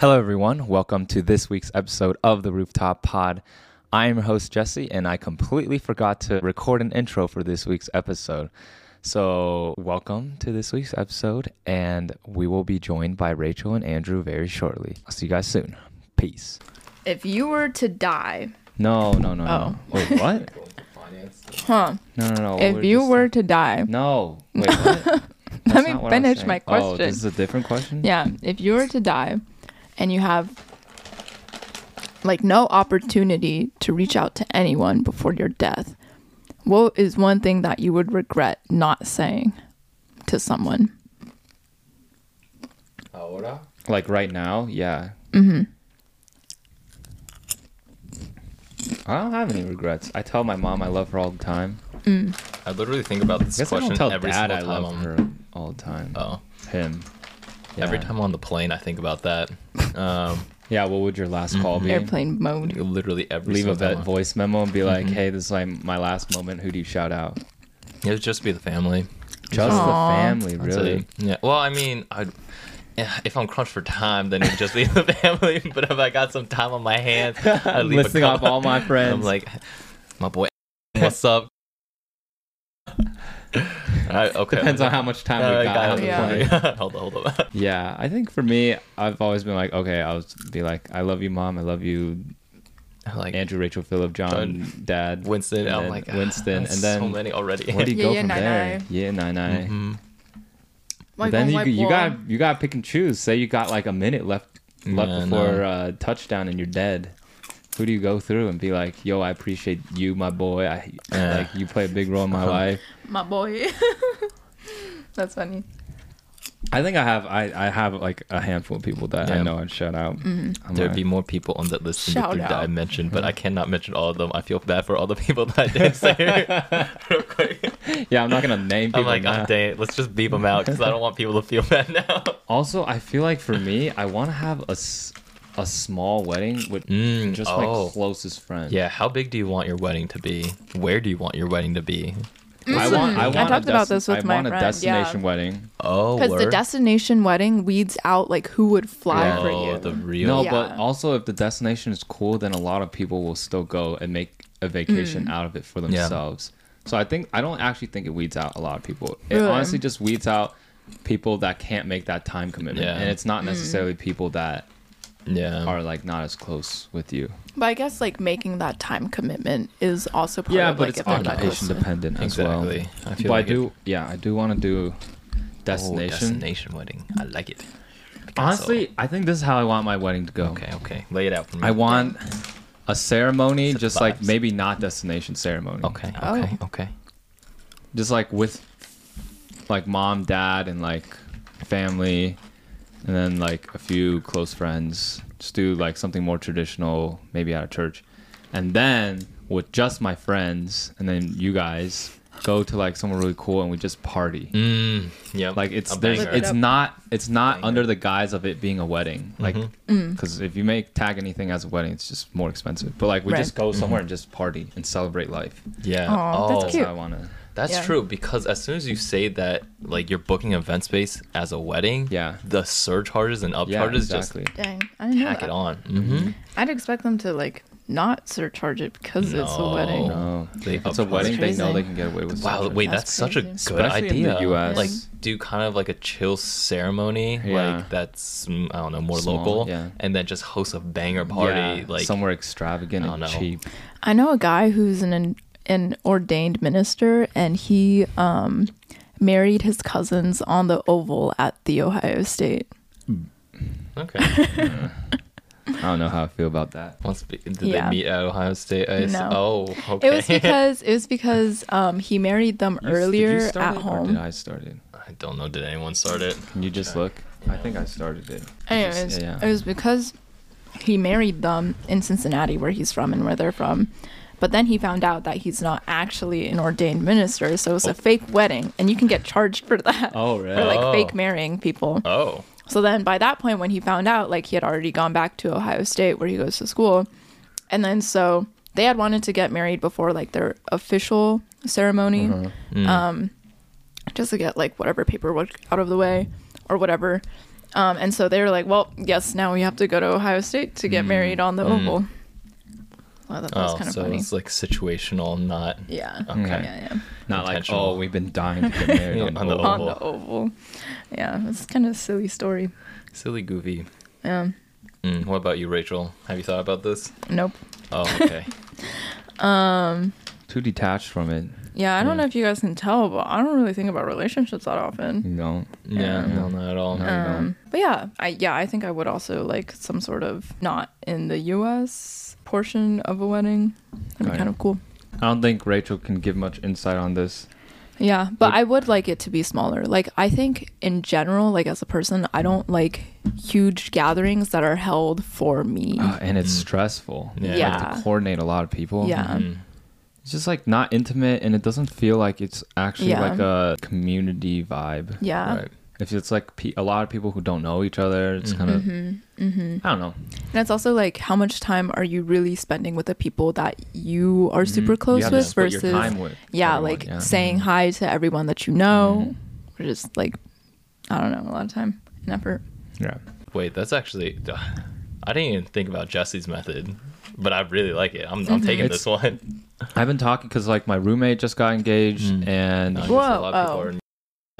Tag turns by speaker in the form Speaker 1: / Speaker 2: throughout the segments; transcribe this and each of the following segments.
Speaker 1: Hello, everyone. Welcome to this week's episode of the Rooftop Pod. I am your host, Jesse, and I completely forgot to record an intro for this week's episode. So, welcome to this week's episode, and we will be joined by Rachel and Andrew very shortly. I'll see you guys soon. Peace.
Speaker 2: If you were to die,
Speaker 1: No, no, no, no.
Speaker 2: Oh.
Speaker 1: Wait, what?
Speaker 2: huh?
Speaker 1: No, no, no.
Speaker 2: if
Speaker 1: we're
Speaker 2: you were to die,
Speaker 1: No. Wait, what?
Speaker 2: let me
Speaker 1: not what I was
Speaker 2: finish my
Speaker 1: Oh,
Speaker 2: question.
Speaker 1: this is a different question?
Speaker 2: yeah, if you were to die and you have like no opportunity to reach out to anyone before your death, what is one thing that you would regret not saying to someone?
Speaker 1: Like right now, yeah. Mm-hmm. I don't have any regrets. I tell my mom I love her all the time.
Speaker 3: I literally think about this
Speaker 1: guess I
Speaker 3: question
Speaker 1: don't tell
Speaker 3: every
Speaker 1: dad I
Speaker 3: single time.
Speaker 1: love
Speaker 3: I'm,
Speaker 1: her all the time.
Speaker 3: Oh,
Speaker 1: Him.
Speaker 3: Every time I'm on the plane, I think about that. Um,
Speaker 1: Yeah, what would your last call be?
Speaker 2: Airplane mode.
Speaker 3: literally every
Speaker 1: Leave a
Speaker 3: single
Speaker 1: vet
Speaker 3: time.
Speaker 1: voice memo and be like,
Speaker 3: Mm-hmm.
Speaker 1: "Hey, this is like my last moment. Who do you shout out?"
Speaker 3: It would just be the family.
Speaker 1: Just
Speaker 2: Aw.
Speaker 1: the family,
Speaker 3: That's
Speaker 1: really.
Speaker 3: it. Yeah. Well, I mean, I'd, if I'm crunched for time, then it'd just be the family. But if I got some time on my hands, I'd leave
Speaker 1: Listing
Speaker 3: a
Speaker 1: off all my friends.
Speaker 3: I'm like, my boy, what's up? I, okay.
Speaker 1: Depends on how much time
Speaker 3: Uh,
Speaker 1: we got
Speaker 3: got
Speaker 1: on the
Speaker 3: it.
Speaker 2: Yeah.
Speaker 1: plane.
Speaker 3: hold on, hold on.
Speaker 1: Yeah, I think for me, I've always been like, okay, I'll be like, I love you, mom. I love you,
Speaker 3: Like
Speaker 1: Andrew, Rachel, Philip, John, Dad,
Speaker 3: Winston,
Speaker 1: and
Speaker 3: I'm
Speaker 1: then
Speaker 3: like ah,
Speaker 1: Winston, and then
Speaker 3: so many already.
Speaker 1: where do you
Speaker 2: Yeah,
Speaker 1: go
Speaker 2: yeah,
Speaker 1: from
Speaker 2: nine,
Speaker 1: there?
Speaker 2: nine.
Speaker 1: Yeah, nine nine.
Speaker 3: Mhm.
Speaker 2: Like
Speaker 1: then
Speaker 2: on
Speaker 1: you you got you got to pick and choose. Say you got like a minute left left
Speaker 3: Yeah,
Speaker 1: before
Speaker 3: no.
Speaker 1: uh, touchdown and you're dead. Who do you go through and be like, "Yo, I appreciate you, my boy. I
Speaker 3: Yeah.
Speaker 1: like you play a big role in my life."
Speaker 2: my boy. That's funny.
Speaker 1: I think I have I, I have like a handful of people that I know I'd shout out. Mm-hmm. I'm
Speaker 3: There'd
Speaker 1: like-
Speaker 3: be more people on that list than the
Speaker 2: Shout
Speaker 3: three that I mentioned, but I cannot mention all of them. I feel bad for all the people that I didn't say real quick.
Speaker 1: yeah, I'm not gonna name people.
Speaker 3: I'm like, ah,
Speaker 1: now.
Speaker 3: oh, dang it, let's just beep them out because I don't want people to feel bad now.
Speaker 1: Also, I feel like for me, I want to have a, s- a small wedding with
Speaker 3: Mm,
Speaker 1: just
Speaker 3: oh.
Speaker 1: my closest friends.
Speaker 3: Yeah, how big do you want your wedding to be? Where do you want your wedding to be?
Speaker 1: I want. I
Speaker 2: I
Speaker 1: want a
Speaker 2: talked about this with
Speaker 1: I
Speaker 2: my
Speaker 1: want a
Speaker 2: friend, yeah.
Speaker 1: destination wedding.
Speaker 3: Oh,
Speaker 2: Because the destination wedding weeds out like who would fly
Speaker 1: Yeah.
Speaker 2: for
Speaker 3: Oh, the real.
Speaker 1: No,
Speaker 2: Yeah.
Speaker 1: but also if the destination is cool, then a lot of people will still go and make a vacation
Speaker 2: Mm.
Speaker 1: out of it for themselves. So I think I don't actually think it weeds out a lot of people. It
Speaker 2: Really?
Speaker 1: honestly just weeds out people that can't make that time commitment,
Speaker 3: Yeah.
Speaker 1: and it's
Speaker 2: Mm.
Speaker 1: not necessarily people that
Speaker 3: Yeah.
Speaker 1: are like not as close with you.
Speaker 2: But I guess like making that time commitment is also part
Speaker 1: yeah,
Speaker 2: of
Speaker 1: but
Speaker 2: like
Speaker 1: it's
Speaker 2: if they're that
Speaker 1: occupation dependent as
Speaker 3: Exactly.
Speaker 1: well.
Speaker 3: I feel
Speaker 1: but
Speaker 3: like
Speaker 1: I do, yeah, I do want to do
Speaker 3: Oh,
Speaker 1: destination.
Speaker 3: destination wedding. I like it. Picasso.
Speaker 1: Honestly, I think this is how I want my wedding to go.
Speaker 3: Okay, okay. Lay it out for me.
Speaker 1: I want a ceremony,
Speaker 3: Set the
Speaker 1: just like maybe not destination ceremony.
Speaker 3: Okay,
Speaker 2: Oh.
Speaker 3: okay, okay.
Speaker 1: just like with like mom, dad, and like family, and then like a few close friends. Just do like something more traditional, maybe at a church, and then with just my friends, and then you guys go to like somewhere really cool, and we just party.
Speaker 3: Mm, yeah.
Speaker 1: Like it's there's it's not it's not
Speaker 3: Banger.
Speaker 1: under the guise of it being a wedding, like
Speaker 3: Mhm.
Speaker 2: Mm.
Speaker 1: because if you make tag anything as a wedding, it's just more expensive. But like we
Speaker 2: Right.
Speaker 1: just go somewhere and just party and celebrate life.
Speaker 3: Yeah.
Speaker 2: Aw,
Speaker 3: oh,
Speaker 2: that's
Speaker 1: That's
Speaker 2: cute.
Speaker 1: how I want to.
Speaker 3: That's
Speaker 2: Yeah.
Speaker 3: true because as soon as you say that, like you're booking event space as a wedding,
Speaker 1: Yeah.
Speaker 3: the surcharges and
Speaker 1: Yeah,
Speaker 3: upcharges
Speaker 1: exactly.
Speaker 2: Dang, I didn't know
Speaker 3: just tack
Speaker 2: that.
Speaker 3: it on. Mm-hmm.
Speaker 2: I'd expect them to like not surcharge it because it's a wedding.
Speaker 1: No,
Speaker 3: They
Speaker 1: if it's a wedding. They know they can get away with.
Speaker 3: Wow,
Speaker 1: surcharge.
Speaker 3: wait,
Speaker 2: That's
Speaker 3: that's, such a good
Speaker 1: Especially in
Speaker 3: idea.
Speaker 1: the US.
Speaker 3: Like, do kind of like a chill ceremony,
Speaker 1: Yeah.
Speaker 3: like that's mm, I don't know more
Speaker 1: Small,
Speaker 3: local,
Speaker 1: yeah.
Speaker 3: and then just host a banger party,
Speaker 1: Yeah,
Speaker 3: like
Speaker 1: somewhere extravagant and
Speaker 3: know.
Speaker 1: cheap.
Speaker 2: I know a guy who's an an ordained minister, and he um married his cousins on the oval at the Ohio State.
Speaker 3: Okay.
Speaker 1: I don't know how I feel about that.
Speaker 3: Once be- did
Speaker 2: Yeah.
Speaker 3: they meet at Ohio State? I s-
Speaker 2: No.
Speaker 3: Oh, okay.
Speaker 2: It was because it was because um he married them
Speaker 1: You- did you
Speaker 2: earlier
Speaker 1: start
Speaker 2: at
Speaker 1: it, or
Speaker 2: home.
Speaker 1: Did I start it?
Speaker 3: I don't know. Did anyone start it?
Speaker 1: Can you just look? I think I started it.
Speaker 2: Anyways,
Speaker 1: yeah,
Speaker 2: it was because he married them in Cincinnati, where he's from and where they're from. But then he found out that he's not actually an ordained minister, so it's a fake wedding, and you can get charged for that.
Speaker 1: Oh,
Speaker 2: For like
Speaker 3: Oh.
Speaker 2: fake marrying people.
Speaker 3: Oh,
Speaker 2: So then by that point, when he found out, like he had already gone back to Ohio State where he goes to school. And then so they had wanted to get married before like their official ceremony,
Speaker 3: Mm.
Speaker 2: um, just to get like whatever paperwork out of the way or whatever. Um, and so they were like, "Well, yes, now we have to go to Ohio State to get married on the
Speaker 3: Mm.
Speaker 2: oval." Well, that was
Speaker 3: Oh,
Speaker 2: kind of
Speaker 3: so
Speaker 2: funny.
Speaker 3: it's like situational, not
Speaker 2: Yeah.
Speaker 3: Okay.
Speaker 2: Yeah, yeah.
Speaker 1: Not like oh, we've been dying to get married on,
Speaker 3: On the
Speaker 1: the
Speaker 2: On the oval. Yeah, it's kind of a silly story.
Speaker 3: silly, goofy.
Speaker 2: Yeah.
Speaker 3: Mm, what about you, Rachel? Have you thought about this?
Speaker 2: Nope.
Speaker 3: Oh, okay.
Speaker 1: Too detached from it.
Speaker 2: Yeah, I don't
Speaker 3: Yeah.
Speaker 2: know if you guys can tell, but I don't really think about relationships that often.
Speaker 1: You don't.
Speaker 3: yeah, no, not at all.
Speaker 1: No. you.
Speaker 2: Um, but yeah, I yeah, I think I would also like some sort of not in the U.S. portion of a wedding. That'd be
Speaker 1: Right.
Speaker 2: kind of cool.
Speaker 1: I don't think Rachel can give much insight on this.
Speaker 2: Yeah, but
Speaker 1: Would-
Speaker 2: I would like it to be smaller. Like I think in general, like as a person, I don't like huge gatherings that are held for me.
Speaker 1: Uh, and it's
Speaker 3: Mm.
Speaker 1: stressful.
Speaker 3: Yeah.
Speaker 1: You have
Speaker 2: Yeah.
Speaker 1: to coordinate a lot of people.
Speaker 2: Yeah.
Speaker 3: Mhm.
Speaker 1: It's just like not intimate and it doesn't feel like it's actually
Speaker 2: Yeah.
Speaker 1: like a community vibe.
Speaker 2: yeah.
Speaker 3: Right.
Speaker 1: If it's like pe- a lot of people who don't know each other, it's kind of
Speaker 2: Mm-hmm. Mm-hmm.
Speaker 1: I don't know.
Speaker 2: And it's also like how much time are you really spending with the people that you are super
Speaker 1: Mhm.
Speaker 2: close with versus
Speaker 1: with
Speaker 2: yeah,
Speaker 1: everyone,
Speaker 2: like
Speaker 1: yeah.
Speaker 2: saying hi to everyone that you know,
Speaker 1: Mhm.
Speaker 2: which is like I don't know, a lot of time and effort.
Speaker 1: Yeah.
Speaker 3: Wait, that's actually. I didn't even think about Jesse's method, but I really like it. I'm,
Speaker 2: Mm-hmm.
Speaker 3: I'm taking
Speaker 1: It's-
Speaker 3: this one.
Speaker 1: I've been talking because like my roommate just got engaged
Speaker 3: Mm.
Speaker 1: and
Speaker 3: No, I guess
Speaker 2: Whoa,
Speaker 3: a lot of people
Speaker 2: oh.
Speaker 3: are-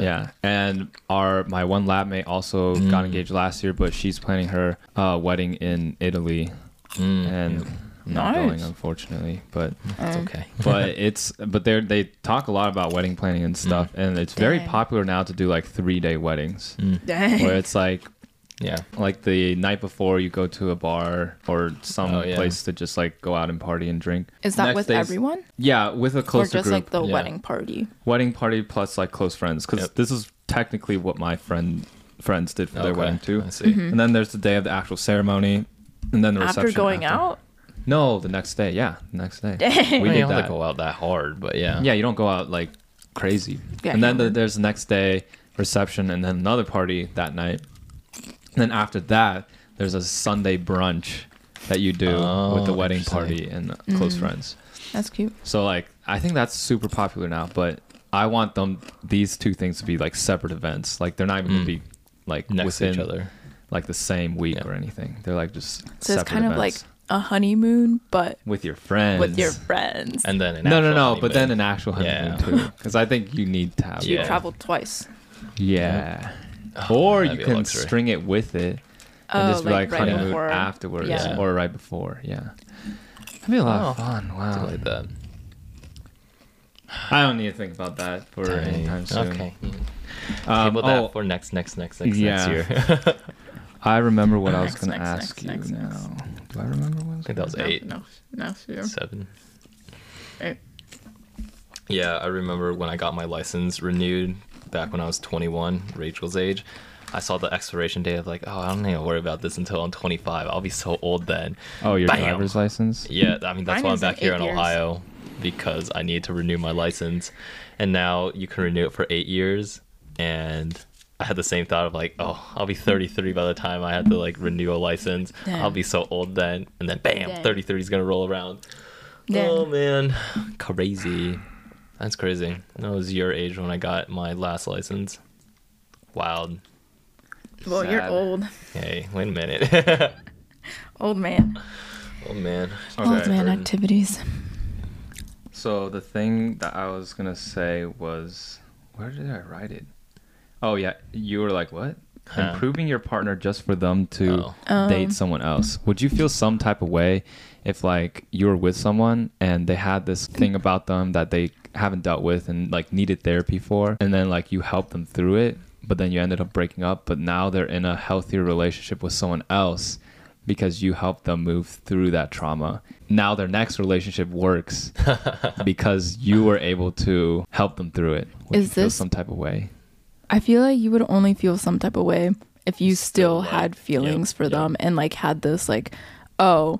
Speaker 1: yeah, and our my one lab mate also got
Speaker 3: Mm.
Speaker 1: engaged last year, but she's planning her uh, wedding in Italy,
Speaker 3: Mm,
Speaker 1: and
Speaker 3: yeah,
Speaker 1: I'm not
Speaker 2: Nice.
Speaker 1: going unfortunately, but
Speaker 3: it's
Speaker 2: Um,
Speaker 3: okay.
Speaker 1: but it's but they they talk a lot about wedding planning and stuff, and it's very
Speaker 2: Dang.
Speaker 1: popular now to do like three day weddings,
Speaker 3: Mm,
Speaker 2: Dang.
Speaker 1: where it's like
Speaker 3: yeah.
Speaker 1: like the night before you go to a bar or some
Speaker 3: Oh, yeah.
Speaker 1: place to just like go out and party and drink.
Speaker 2: Is that
Speaker 1: Next
Speaker 2: with
Speaker 1: day's-
Speaker 2: everyone?
Speaker 1: Yeah, with a
Speaker 2: Or
Speaker 1: closer
Speaker 2: just
Speaker 1: group.
Speaker 2: like the
Speaker 3: Yeah.
Speaker 2: wedding party?
Speaker 1: wedding party plus like close friends because
Speaker 3: Yep.
Speaker 1: this is technically what my friend friends did for their wedding too.
Speaker 3: I see.
Speaker 2: Mhm.
Speaker 1: And then there's the day of the actual ceremony, and then the reception
Speaker 2: After going
Speaker 1: after.
Speaker 2: out?
Speaker 1: No, the next day. Yeah, the next day.
Speaker 2: Dang.
Speaker 1: We
Speaker 3: I mean,
Speaker 1: did
Speaker 3: you don't have to go out that hard, but yeah.
Speaker 1: Yeah, you don't go out like crazy.
Speaker 2: Yeah,
Speaker 1: and then the, there's the next day reception, and then another party that night. And then after that, there's a Sunday brunch that you do with the
Speaker 3: Oh,
Speaker 1: wedding party and close
Speaker 2: Mm.
Speaker 1: friends.
Speaker 2: That's cute.
Speaker 1: So like, I think that's super popular now, but I want them these two things to be like separate events. Like they're not even
Speaker 3: Mm.
Speaker 1: gonna be like
Speaker 3: Next
Speaker 1: within
Speaker 3: to each other.
Speaker 1: like the same week
Speaker 3: Yeah.
Speaker 1: or anything. They're like just
Speaker 2: So it's
Speaker 1: separate
Speaker 2: kind of like a honeymoon, but
Speaker 1: with your friends.
Speaker 2: with your friends.
Speaker 3: And then an
Speaker 1: no, no,
Speaker 3: actual
Speaker 1: no. But then an actual honeymoon
Speaker 3: Yeah.
Speaker 1: too, because I think you need to have.
Speaker 2: so you
Speaker 3: Yeah.
Speaker 2: traveled twice.
Speaker 1: Yeah.
Speaker 3: Oh,
Speaker 1: or you can
Speaker 3: luxury.
Speaker 1: string it with it and
Speaker 2: Oh,
Speaker 1: just be
Speaker 2: like
Speaker 1: like,
Speaker 2: right
Speaker 1: honeymoon
Speaker 2: before.
Speaker 1: afterwards
Speaker 2: Yeah.
Speaker 1: or right before. Yeah. That'd be a lot of
Speaker 3: Oh,
Speaker 1: fun. Wow.
Speaker 3: Something like that.
Speaker 1: I don't need to think about that for
Speaker 3: Dang.
Speaker 1: anytime soon.
Speaker 3: Okay.
Speaker 1: Um,
Speaker 3: Table that
Speaker 1: oh,
Speaker 3: for next, next, next, next,
Speaker 1: Yeah.
Speaker 3: next year.
Speaker 1: I remember what I was going to ask
Speaker 2: next,
Speaker 1: you
Speaker 2: next,
Speaker 1: now. Do I remember what I was
Speaker 3: I think that was eight,
Speaker 2: No, no, sure.
Speaker 3: seven.
Speaker 2: Eight.
Speaker 3: Yeah, I remember when I got my license renewed back when I was 21, Rachel's age. I saw the expiration date of like, oh, I don't need to worry about this until I'm 25. I'll be so old then.
Speaker 1: Oh, your
Speaker 3: Bam.
Speaker 1: driver's license?
Speaker 3: Yeah, I mean that's
Speaker 2: Mine
Speaker 3: why I'm
Speaker 2: is in
Speaker 3: back here
Speaker 2: eight
Speaker 3: in
Speaker 2: years.
Speaker 3: Ohio because I need to renew my license, and now you can renew it for eight years. And I had the same thought of like, oh, I'll be 33 by the time I have to like renew a license.
Speaker 2: Damn.
Speaker 3: I'll be so old then, and then bam,
Speaker 2: Dang.
Speaker 3: 33 is gonna roll around.
Speaker 2: Dang.
Speaker 3: Oh man, crazy. That's crazy. That was your age when I got my last license. Wild.
Speaker 2: Well, you're old.
Speaker 3: Hey, wait a minute.
Speaker 2: Old man.
Speaker 3: oh man.
Speaker 2: old man activities.
Speaker 1: So the thing that I was gonna say was, where did I write it? Oh yeah, you were like, what?
Speaker 3: Huh.
Speaker 1: Improving your partner just for them to
Speaker 3: Oh.
Speaker 2: Um.
Speaker 1: date someone else. Would you feel some type of way if like you were with someone and they had this thing about them that they haven't dealt with and like needed therapy for, and then like you helped them through it, but then you ended up breaking up, but now they're in a healthier relationship with someone else because you helped them move through that trauma. Now their next relationship works because you were able to help them through it
Speaker 2: is
Speaker 1: Would feel
Speaker 2: this-
Speaker 1: some type of way?
Speaker 2: I feel like you would only feel some type of way if you still,
Speaker 3: Still,
Speaker 2: had feelings
Speaker 3: yep,
Speaker 2: for
Speaker 3: yep.
Speaker 2: them and like had this like, oh,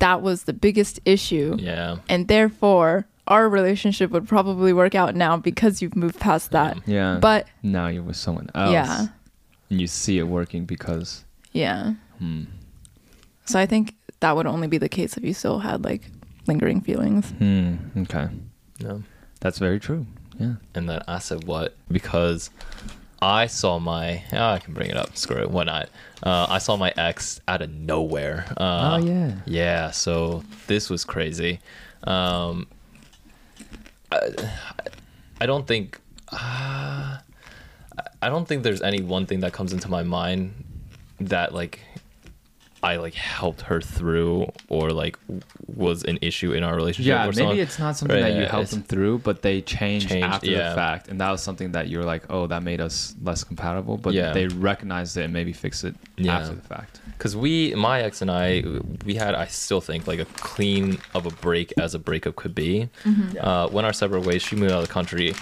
Speaker 2: that was the biggest issue,
Speaker 3: Yeah.
Speaker 2: and therefore our relationship would probably work out now because you've moved past that.
Speaker 1: Yeah.
Speaker 2: But
Speaker 1: now you're with someone else.
Speaker 2: Yeah.
Speaker 1: And you see it working because
Speaker 2: yeah,
Speaker 1: hmm.
Speaker 2: so I think that would only be the case if you still had like lingering feelings.
Speaker 1: Hmm. Okay.
Speaker 3: No.
Speaker 1: That's very true. Yeah.
Speaker 3: And then I said, what? Because I saw my. Oh, I can bring it up. Screw it. Why not? Uh, I saw my ex out of nowhere. Uh,
Speaker 1: Oh, yeah.
Speaker 3: Yeah. So this was crazy. Um, I, I don't think. Uh, I don't think there's any one thing that comes into my mind that like I like helped her through or like was an issue in our relationship.
Speaker 1: Yeah,
Speaker 3: or
Speaker 1: maybe
Speaker 3: something.
Speaker 1: it's not something that you
Speaker 3: yeah,
Speaker 1: helped them through, but they changed,
Speaker 3: Changed,
Speaker 1: after
Speaker 3: yeah.
Speaker 1: the fact, and that was something that you're like, oh, that made us less compatible. But
Speaker 3: Yeah.
Speaker 1: they recognized it and maybe fixed it
Speaker 3: Yeah.
Speaker 1: after the fact.
Speaker 3: because we my ex and i we had i still think like a clean of a break as a breakup could be uh, went our separate ways she moved out of the country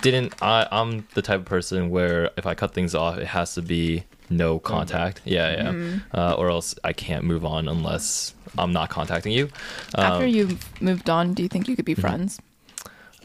Speaker 3: didn't I, i'm the type of person where if i cut things off it has to be no contact yeah yeah uh, or else i can't move on unless i'm not contacting you
Speaker 2: After
Speaker 3: Um,
Speaker 2: you moved on, do you think you could be
Speaker 3: Mm-hmm.
Speaker 2: friends?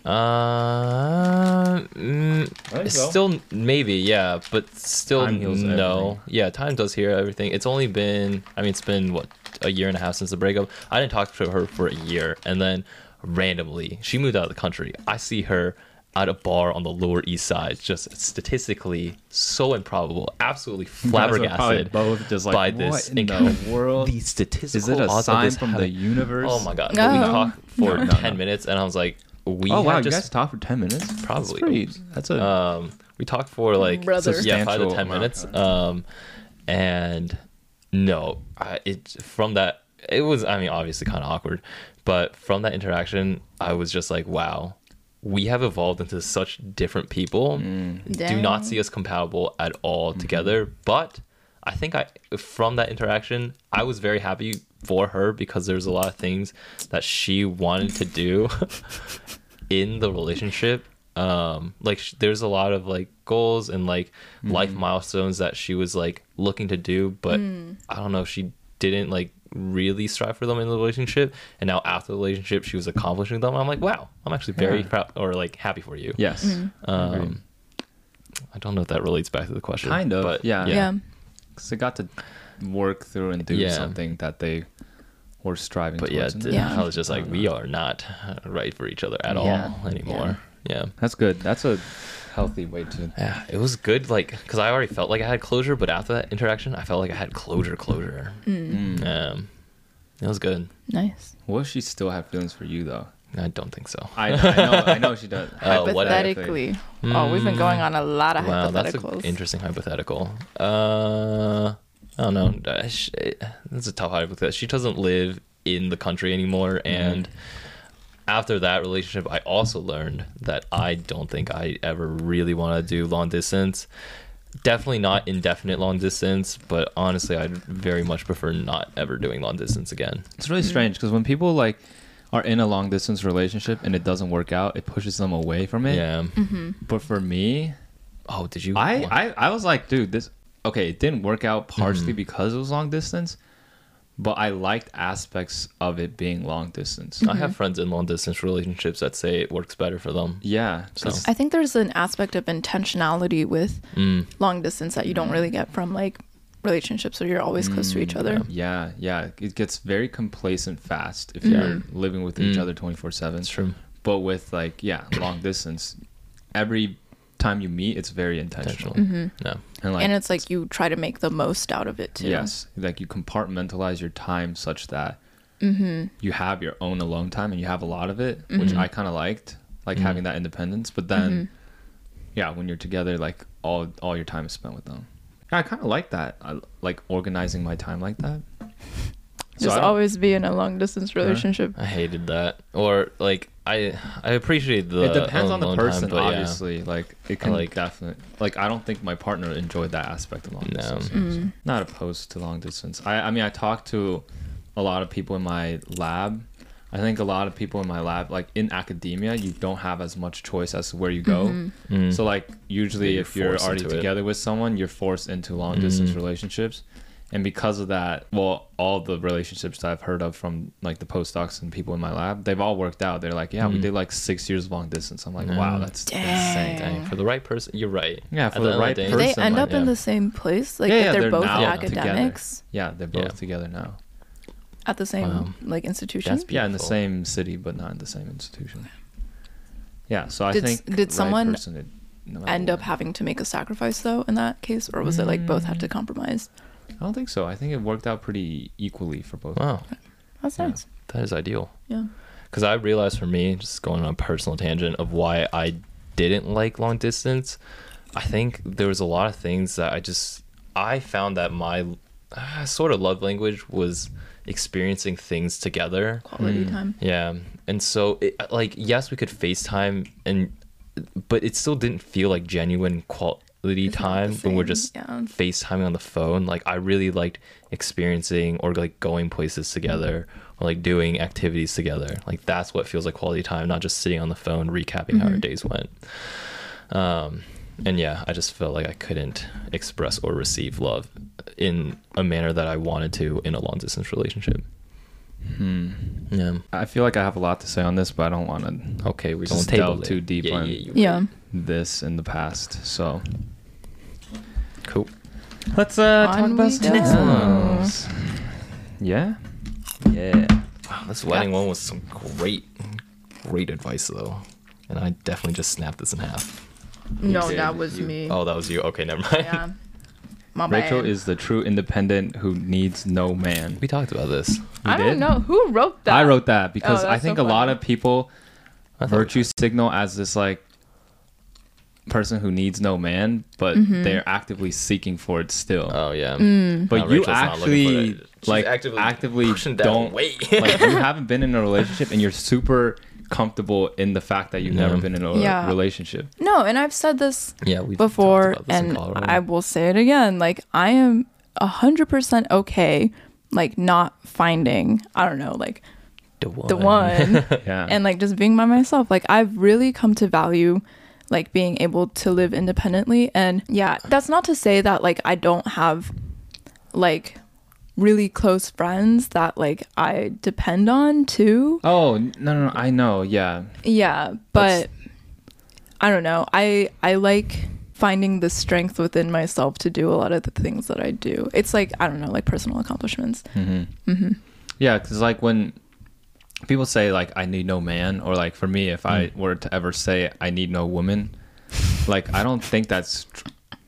Speaker 3: Uh, mm,
Speaker 1: so.
Speaker 3: still maybe, yeah, but still no.
Speaker 1: everything.
Speaker 3: Yeah, time does heal everything. It's only been, I mean, it's been what a year and a half since the breakup. I didn't talk to her for a year, and then randomly she moved out of the country. I see her at a bar on the Lower East Side. Just statistically so improbable, absolutely flabbergasted
Speaker 1: both just like
Speaker 3: by
Speaker 1: what
Speaker 3: this
Speaker 1: in
Speaker 3: encounter.
Speaker 1: the world.
Speaker 3: The statistical
Speaker 1: Is it a
Speaker 3: odds
Speaker 1: sign
Speaker 3: this
Speaker 1: from the universe?
Speaker 3: Oh my god!
Speaker 2: No.
Speaker 3: We talked for
Speaker 1: No, no,
Speaker 3: ten minutes, and I was like, we
Speaker 1: oh wow,
Speaker 3: have
Speaker 1: you guys talked for ten minutes. That's
Speaker 3: Probably.
Speaker 1: pretty. That's a
Speaker 3: um we talked for like yeah five to ten minutes um and no I, it from that it was i mean obviously kind of awkward but from that interaction i was just like wow we have evolved into such different people. Mm. Do not see us compatible at all mm-hmm. together but i think i from that interaction i was very happy for her because there's a lot of things that she wanted to do in the relationship. Um like sh- there's a lot of like goals and like life mm-hmm. milestones that she was like looking to do but mm. i don't know if she didn't like really strive for them in the relationship and now after the relationship she was accomplishing them i'm like wow i'm actually very
Speaker 1: Yeah.
Speaker 3: proud or like happy for you
Speaker 1: yes. Agreed.
Speaker 3: um i don't know if that relates back to the question
Speaker 1: Kind of,
Speaker 3: but
Speaker 1: yeah.
Speaker 2: Yeah.
Speaker 1: Because they got to work through and do
Speaker 3: Yeah.
Speaker 1: something that they were striving
Speaker 3: but yeah,
Speaker 1: towards. in
Speaker 2: Yeah.
Speaker 3: I was just like, we are not uh, right for each other at
Speaker 1: Yeah.
Speaker 3: all anymore. Yeah.
Speaker 1: That's good. That's a healthy way to.
Speaker 3: yeah. it was good. Like, because I already felt like I had closure, but after that interaction, I felt like I had closure, closure.
Speaker 1: Mm.
Speaker 3: Um, it was good.
Speaker 2: Nice.
Speaker 1: What if she still had feelings for you though?
Speaker 3: I don't think so.
Speaker 1: I, I know. I know she does.
Speaker 3: Uh, what-
Speaker 2: Hypothetically. Oh, we've been going on a lot of
Speaker 3: wow, that's
Speaker 2: hypotheticals.
Speaker 3: an interesting hypothetical. Uh, I don't know. Uh, That's a tough hypothetical. She doesn't live in the country anymore, and after that relationship, I also learned that I don't think I ever really want to do long distance. Definitely not indefinite long distance, but honestly, I'd very much prefer not ever doing long distance again.
Speaker 1: It's really strange because when people like are in a long distance relationship and it doesn't work out, it pushes them away from it.
Speaker 3: Yeah.
Speaker 1: But for me,
Speaker 3: Oh, did you?
Speaker 1: I, I I was like, dude, this okay. It didn't work out partially
Speaker 3: Mm-hmm.
Speaker 1: because it was long distance, but I liked aspects of it being long distance.
Speaker 3: I have friends in long distance relationships that say it works better for them.
Speaker 1: Yeah,
Speaker 3: So-
Speaker 2: I think there's an aspect of intentionality with
Speaker 3: Mm.
Speaker 2: long distance that you don't really get from like relationships where you're always close to each other.
Speaker 1: yeah, yeah, it gets very complacent fast if you're living with each
Speaker 3: Mm.
Speaker 1: other twenty four seven.
Speaker 3: It's true.
Speaker 1: But with like yeah, long distance, every time you meet, it's very intentional.
Speaker 3: Intentional. No.
Speaker 1: And like
Speaker 2: and it's like you try to make the most out of it too.
Speaker 1: Yes, like you compartmentalize your time such that
Speaker 2: Mm-hmm.
Speaker 1: you have your own alone time and you have a lot of it, which I kind of liked, like
Speaker 3: Mm-hmm.
Speaker 1: having that independence. But then, yeah, when you're together, like all all your time is spent with them. Yeah, I kind of like that. I like organizing my time like that. So
Speaker 2: Just
Speaker 1: I
Speaker 2: always be in a long distance relationship.
Speaker 3: I hated that. Or like I I appreciate the
Speaker 1: it depends on the
Speaker 3: alone
Speaker 1: person,
Speaker 3: time, but yeah.
Speaker 1: obviously. Like it can
Speaker 3: like-
Speaker 1: definitely like I don't think my partner enjoyed that aspect of long
Speaker 3: No.
Speaker 1: distance.
Speaker 2: Mm.
Speaker 1: Not opposed to long distance. I I mean I talked to a lot of people in my lab. I think a lot of people in my lab, like in academia, you don't have as much choice as to where you go.
Speaker 3: Mm.
Speaker 1: So like usually,
Speaker 3: you're
Speaker 1: if you're
Speaker 3: forced
Speaker 1: already
Speaker 3: into it.
Speaker 1: together with someone, you're forced into long distance
Speaker 3: Mhm.
Speaker 1: relationships. And because of that, well, all the relationships that I've heard of from like the postdocs and people in my lab, they've all worked out. They're like, yeah, we
Speaker 3: Mhm.
Speaker 1: did like six years of long distance. I'm like,
Speaker 3: Yeah.
Speaker 1: wow, that's
Speaker 2: Dang.
Speaker 1: insane.
Speaker 3: Dang, for the right person, you're right.
Speaker 1: Yeah, for
Speaker 3: the
Speaker 1: the
Speaker 3: end of
Speaker 1: right
Speaker 3: day-
Speaker 2: Do they
Speaker 1: person,
Speaker 2: end
Speaker 1: like,
Speaker 2: up in
Speaker 3: yeah.
Speaker 2: the same place? Like
Speaker 1: Yeah, yeah,
Speaker 2: they're,
Speaker 1: they're
Speaker 2: both
Speaker 1: now
Speaker 2: academics
Speaker 1: Yeah, they're both
Speaker 3: Yeah.
Speaker 1: together now.
Speaker 2: at the same
Speaker 3: Wow.
Speaker 2: like institution?
Speaker 1: Yeah, in the same city, but not in the same institution. Yeah, so I
Speaker 2: Did
Speaker 1: think
Speaker 2: did
Speaker 1: right
Speaker 2: someone-
Speaker 1: person, it- no matter
Speaker 2: end up having to make a sacrifice though in that case, or was it like both had to compromise?
Speaker 1: I don't think so. I think it worked out pretty equally for both.
Speaker 3: Wow,
Speaker 2: That's
Speaker 1: Yeah.
Speaker 2: nice.
Speaker 3: that is ideal.
Speaker 2: Yeah.
Speaker 3: Because I realized for me, just going on a personal tangent of why I didn't like long distance, I think there was a lot of things that I just I found that my uh, sort of love language was experiencing things together.
Speaker 2: Quality
Speaker 1: Mm.
Speaker 2: time.
Speaker 3: Yeah, and so it, like yes, we could FaceTime, and but it still didn't feel like genuine quality
Speaker 2: It's not
Speaker 3: time when we're just
Speaker 2: yeah.
Speaker 3: FaceTiming on the phone. Like I really liked experiencing or like going places together or like doing activities together. Like that's what feels like quality time, not just sitting on the phone recapping how our
Speaker 2: Mhm.
Speaker 3: days went. Um, and yeah, I just felt like I couldn't express or receive love in a manner that I wanted to in a long distance relationship.
Speaker 1: Hmm.
Speaker 3: Yeah.
Speaker 1: I feel like I have a lot to say on this, but I don't want to
Speaker 3: Okay, we're
Speaker 1: Just
Speaker 3: going
Speaker 1: delve too deep
Speaker 3: yeah,
Speaker 1: on-
Speaker 3: yeah,
Speaker 2: Yeah.
Speaker 1: this in the past. So
Speaker 3: Cool.
Speaker 1: let's uh, talk about
Speaker 2: we
Speaker 1: something
Speaker 2: go.
Speaker 1: Yeah. Yeah.
Speaker 3: Wow, this wedding one was some great, great advice though, and I definitely just snapped this in half.
Speaker 2: No,
Speaker 3: did.
Speaker 2: that was
Speaker 3: You-
Speaker 2: me.
Speaker 3: Oh, that was you. Okay, never mind.
Speaker 2: Yeah. My
Speaker 1: Rachel
Speaker 2: bad.
Speaker 1: is the true independent who needs no man.
Speaker 3: We talked about this.
Speaker 1: You
Speaker 2: I
Speaker 1: did?
Speaker 2: don't know who wrote that.
Speaker 1: I wrote that because
Speaker 2: Oh,
Speaker 1: I think
Speaker 2: so
Speaker 1: a lot of people virtue signal as this like person who needs no man, but
Speaker 2: Mm-hmm.
Speaker 1: they're actively seeking for it still.
Speaker 3: Oh yeah.
Speaker 2: Mm.
Speaker 1: but
Speaker 3: No,
Speaker 1: you
Speaker 3: Rachel's not looking for
Speaker 1: actually like
Speaker 3: actively
Speaker 1: actively, don't
Speaker 3: wait.
Speaker 1: like you haven't been in a relationship and you're super comfortable in the fact that you've never been in a
Speaker 2: Yeah.
Speaker 1: relationship.
Speaker 2: No, and I've said this
Speaker 3: Yeah, we
Speaker 2: before, and I will say it again. Like I am a hundred percent okay, like not finding. I don't know, like
Speaker 3: the one.
Speaker 2: the one,
Speaker 1: Yeah.
Speaker 2: and like just being by myself. Like I've really come to value like being able to live independently. And yeah, that's not to say that like I don't have like really close friends that like I depend on too.
Speaker 1: oh no, no, no, I know. Yeah.
Speaker 2: Yeah, but I don't know. I I like finding the strength within myself to do a lot of the things that I do. It's like I don't know, like personal accomplishments.
Speaker 1: Mm-hmm.
Speaker 2: hmm
Speaker 1: Yeah, because like when people say like I need no man, or like for me, if I were to ever say I need no woman, like I don't think that's tr-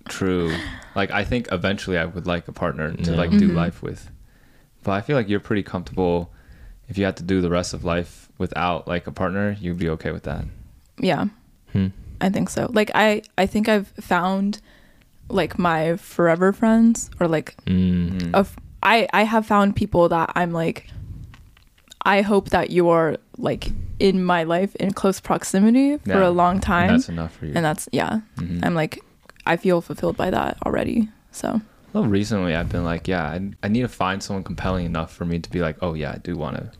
Speaker 1: true. Like I think eventually I would like a partner to
Speaker 3: Yeah.
Speaker 1: like do
Speaker 2: Mhm.
Speaker 1: life with, but I feel like you're pretty comfortable. If you had to do the rest of life without like a partner, you'd be okay with that.
Speaker 2: Yeah,
Speaker 3: Hmm.
Speaker 2: I think so. Like I I think I've found like my forever friends or like
Speaker 3: Mm.
Speaker 1: Mm.
Speaker 2: of I I have found people that I'm like I hope that you're like in my life in close proximity for
Speaker 1: Yeah.
Speaker 2: a long
Speaker 1: And
Speaker 2: time.
Speaker 1: that's enough for you.
Speaker 2: and that's yeah.
Speaker 1: Mhm.
Speaker 2: I'm like I feel fulfilled by that already. So
Speaker 1: Well, recently I've been like, yeah, I, I need to find someone compelling enough for me to be like, oh yeah, I do want to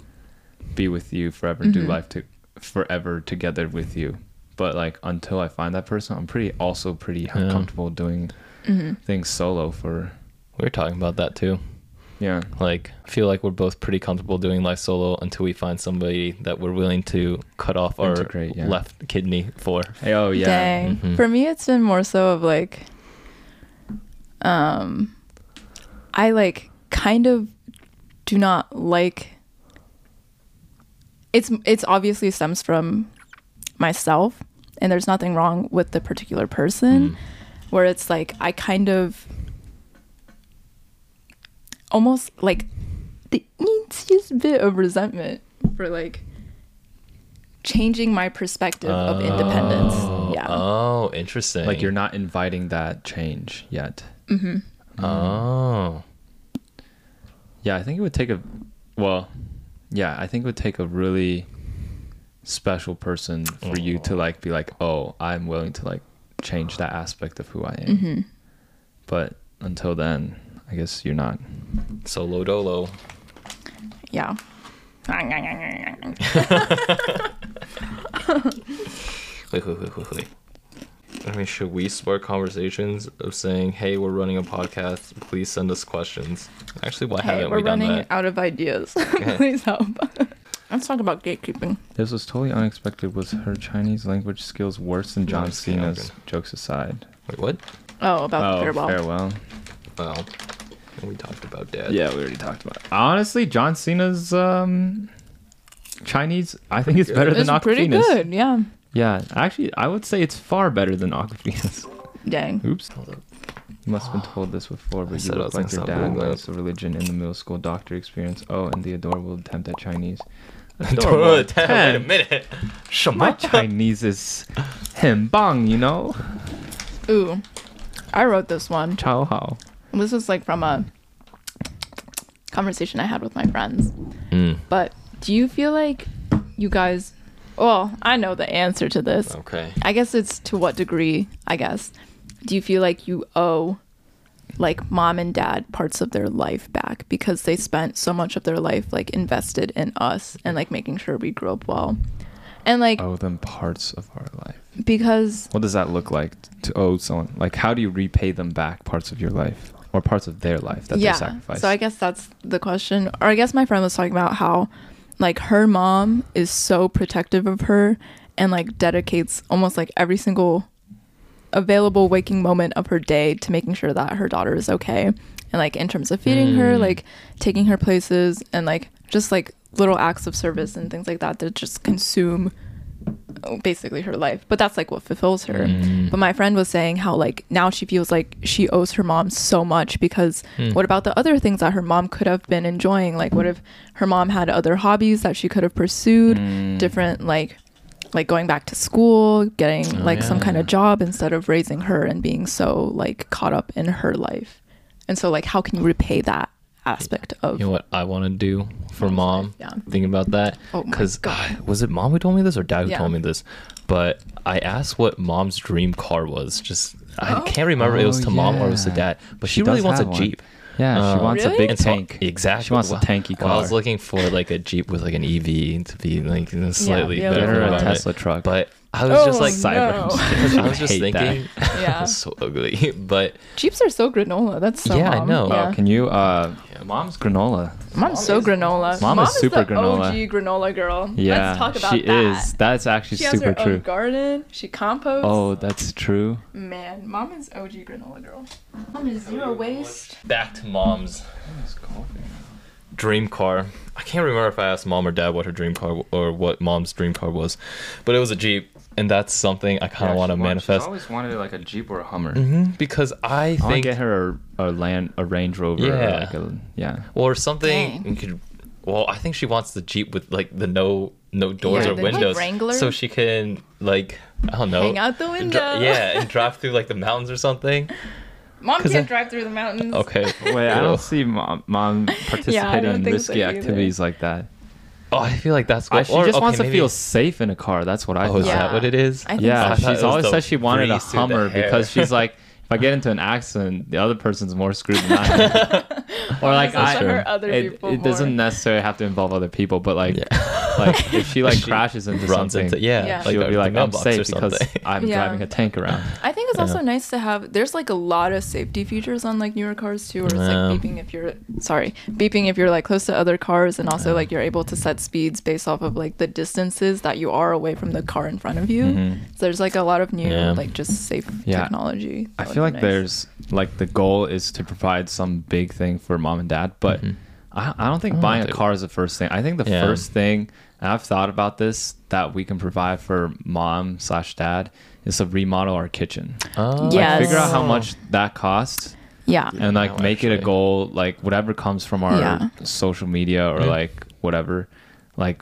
Speaker 1: be with you forever, do
Speaker 2: Mhm.
Speaker 1: life to forever together with you. But like until I find that person, I'm pretty also pretty
Speaker 3: Yeah.
Speaker 1: comfortable doing
Speaker 2: mhm.
Speaker 1: things solo for
Speaker 3: We were talking about that too.
Speaker 1: Yeah.
Speaker 3: Like, I feel like we're both pretty comfortable doing life solo until we find somebody that we're willing to cut off our
Speaker 1: Integrate, yeah.
Speaker 3: left kidney for.
Speaker 1: Hey, oh yeah.
Speaker 2: Dang.
Speaker 3: Mhm.
Speaker 2: For me, it's been more so of like, um, I like kind of do not like. It's it's obviously stems from myself, and there's nothing wrong with the particular person.
Speaker 3: Mm.
Speaker 2: Where it's like I kind of almost like the easiest bit of resentment for like changing my perspective of independence.
Speaker 3: Oh,
Speaker 2: Yeah.
Speaker 3: Oh, interesting.
Speaker 1: Like you're not inviting that change yet.
Speaker 2: hmm
Speaker 3: Oh.
Speaker 1: Yeah, I think it would take a well, yeah, I think it would take a really special person for you to like be like, "Oh, I'm willing to like change that aspect of who I am."
Speaker 2: hmm
Speaker 1: But until then, I guess you're not.
Speaker 3: Solo dolo.
Speaker 2: Yeah.
Speaker 3: Wait, wait, wait, wait, wait. I mean, should we spark conversations of saying, "Hey, we're running a podcast. Please send us questions." Actually, why
Speaker 2: Hey,
Speaker 3: haven't
Speaker 2: we're
Speaker 3: we done
Speaker 2: running out of ideas. Please help. Let's talk about gatekeeping.
Speaker 1: This was totally unexpected. Was her Chinese language skills worse than John Cena's? Jokes aside.
Speaker 3: Wait, what?
Speaker 2: Oh, about
Speaker 1: oh,
Speaker 2: the farewell.
Speaker 1: farewell.
Speaker 3: Well, we talked about dad.
Speaker 1: Yeah, we already talked about. it. Honestly, John Cena's um, Chinese, I think it's better
Speaker 2: It's
Speaker 1: than
Speaker 2: pretty good. Yeah.
Speaker 1: Yeah, actually, I would say it's far better than Awkwafina's.
Speaker 2: Dang.
Speaker 1: Oops. You must have been told this before, but you
Speaker 3: said
Speaker 1: look like your
Speaker 3: gonna stop
Speaker 1: dad
Speaker 3: doing that.
Speaker 1: minus the religion in the middle school doctor experience. Oh, and the adorable attempt at Chinese.
Speaker 3: Adorable attempt. Wait a
Speaker 1: attempt.
Speaker 3: minute.
Speaker 1: My Chinese is 很棒, you know?
Speaker 2: Ooh. I wrote this one.
Speaker 1: Chao hao.
Speaker 2: This was like from a conversation I had with my friends.
Speaker 3: Mm.
Speaker 2: But do you feel like you guys well, I know the answer to this.
Speaker 3: Okay.
Speaker 2: I guess it's to what degree, I guess. Do you feel like you owe like mom and dad parts of their life back because they spent so much of their life like invested in us and like making sure we grew up well? And like
Speaker 1: Owe them parts of our life.
Speaker 2: because
Speaker 1: What does that look like to owe someone? Like, how do you repay them back parts of your life or parts of their life that they sacrificed?
Speaker 2: So I guess that's the question. Or I guess my friend was talking about how like her mom is so protective of her and like dedicates almost like every single available waking moment of her day to making sure that her daughter is okay. And like in terms of feeding her,
Speaker 3: Mm.
Speaker 2: like taking her places and like just like little acts of service and things like that that just consume basically her life. But that's like what fulfills her.
Speaker 3: Mm.
Speaker 2: But my friend was saying how like now she feels like she owes her mom so much because
Speaker 3: Hmm.
Speaker 2: what about the other things that her mom could have been enjoying? Like what if her mom had other hobbies that she could have pursued,
Speaker 1: Mm.
Speaker 2: different like like going back to school, getting
Speaker 3: Oh,
Speaker 2: like some
Speaker 3: yeah.
Speaker 2: kind of job instead of raising her and being so like caught up in her life. And so like how can you repay that aspect of
Speaker 3: You know what I want to do for mom?
Speaker 2: life, yeah.
Speaker 3: Thinking about that.
Speaker 2: Oh my
Speaker 3: Because
Speaker 2: God.
Speaker 3: was it mom who told me this or dad who
Speaker 2: Yeah.
Speaker 3: told me this? But I asked what mom's dream car was. Just I
Speaker 2: Oh.
Speaker 3: can't remember if it was
Speaker 1: Oh,
Speaker 3: to mom or it was to
Speaker 1: yeah.
Speaker 3: dad. But she,
Speaker 1: She
Speaker 3: really
Speaker 1: does
Speaker 3: wants a
Speaker 1: have one.
Speaker 3: Jeep.
Speaker 1: Yeah, she
Speaker 3: Uh,
Speaker 1: wants
Speaker 2: Really?
Speaker 1: a big
Speaker 3: And so-
Speaker 1: tank.
Speaker 3: exactly.
Speaker 1: She wants a
Speaker 3: Well-
Speaker 1: tanky
Speaker 3: well, I was
Speaker 1: car.
Speaker 3: looking for like a Jeep with like an EV to be like you know, slightly
Speaker 2: yeah,
Speaker 3: better.
Speaker 1: Get her a
Speaker 3: environment.
Speaker 1: Tesla truck.
Speaker 3: But I was just
Speaker 2: Oh,
Speaker 3: like
Speaker 2: no.
Speaker 3: because I was just
Speaker 1: Hate that.
Speaker 3: thinking,
Speaker 2: Yeah.
Speaker 3: it's so ugly. But
Speaker 2: Jeeps are so granola. That's so
Speaker 3: Yeah, I know.
Speaker 2: Yeah.
Speaker 1: Oh, can you? Uh, mom's granola.
Speaker 2: Mom's so granola.
Speaker 1: Mom is super
Speaker 2: the
Speaker 1: granola.
Speaker 2: OG granola girl.
Speaker 1: Yeah,
Speaker 2: Let's talk about that.
Speaker 1: she
Speaker 2: that.
Speaker 1: is. That's actually
Speaker 2: She has
Speaker 1: super
Speaker 2: her
Speaker 1: true.
Speaker 2: own garden. She composts.
Speaker 1: Oh, that's true.
Speaker 2: man, mom is OG granola girl. Mom is zero waste.
Speaker 3: back to mom's dream car. I can't remember if I asked mom or dad what her dream car or what mom's dream car was, but it was a Jeep, and that's something I kind of want to manifest.
Speaker 1: I always wanted like a Jeep or a Hummer.
Speaker 3: hmm because I
Speaker 1: I want to
Speaker 3: think
Speaker 1: get her a, a land, a Range Rover. Or
Speaker 3: Yeah.
Speaker 1: like a, yeah.
Speaker 3: or something
Speaker 2: Dang.
Speaker 3: you could. Well, I think she wants the Jeep with like the no no doors
Speaker 2: Yeah,
Speaker 3: or
Speaker 2: the, like,
Speaker 3: windows,
Speaker 2: Wrangler?
Speaker 3: so she can like I don't know
Speaker 2: Hang out the
Speaker 3: dri-
Speaker 2: window.
Speaker 3: yeah, and drive through like the mountains or something.
Speaker 2: Mom can't
Speaker 3: I-
Speaker 2: drive through the mountains.
Speaker 3: Okay.
Speaker 1: Wait, I don't see mom, mom participating in
Speaker 2: think so
Speaker 1: risky activities like that.
Speaker 3: Oh, I feel like that's
Speaker 1: I, she
Speaker 3: Or-
Speaker 1: just
Speaker 3: okay,
Speaker 1: wants to
Speaker 3: maybe-
Speaker 1: feel safe in a car. That's what I.
Speaker 3: Oh, is
Speaker 1: thought.
Speaker 3: that what it is?
Speaker 2: I think
Speaker 1: Yeah,
Speaker 3: I thought it
Speaker 1: she's always
Speaker 3: the
Speaker 1: said she wanted a
Speaker 3: breeze
Speaker 1: Hummer because she's like, if I get into an accident, the other person's more screwed than I am. or like I,
Speaker 2: hurt other
Speaker 1: it,
Speaker 2: people
Speaker 1: it doesn't necessarily have to involve other people, but like,
Speaker 3: Yeah.
Speaker 1: like if she like
Speaker 3: She
Speaker 1: crashes into
Speaker 3: runs
Speaker 1: something,
Speaker 3: into yeah,
Speaker 2: Yeah.
Speaker 3: like
Speaker 1: she'll
Speaker 3: a-
Speaker 1: be like, I'm safe because. I'm
Speaker 2: Yeah.
Speaker 1: driving a tank around.
Speaker 2: I think it's also nice to have. There's like a lot of safety features on like newer cars too, where it's
Speaker 3: Yeah.
Speaker 2: like beeping if you're sorry, beeping if you're like close to other cars, and also like you're able to set speeds based off of like the distances that you are away from the car in front of you.
Speaker 1: Mhm.
Speaker 2: So there's like a lot of new
Speaker 3: Yeah.
Speaker 2: like just safe
Speaker 1: Yeah.
Speaker 2: technology.
Speaker 1: I
Speaker 2: that
Speaker 1: feel like
Speaker 2: nice.
Speaker 1: there's like the goal is to provide some big thing for mom and dad, but
Speaker 3: Mhm.
Speaker 1: I, I don't think
Speaker 3: I don't
Speaker 1: buying a car is the first thing. I think the
Speaker 3: Yeah.
Speaker 1: first thing, and I've thought about this, that we can provide for mom slash dad is to remodel our kitchen.
Speaker 3: Oh.
Speaker 1: Like, figure out how much that costs
Speaker 2: yeah.
Speaker 1: and like
Speaker 3: No,
Speaker 1: make it a goal, like whatever comes from our
Speaker 2: Yeah.
Speaker 1: social media or
Speaker 3: Yeah.
Speaker 1: like whatever, like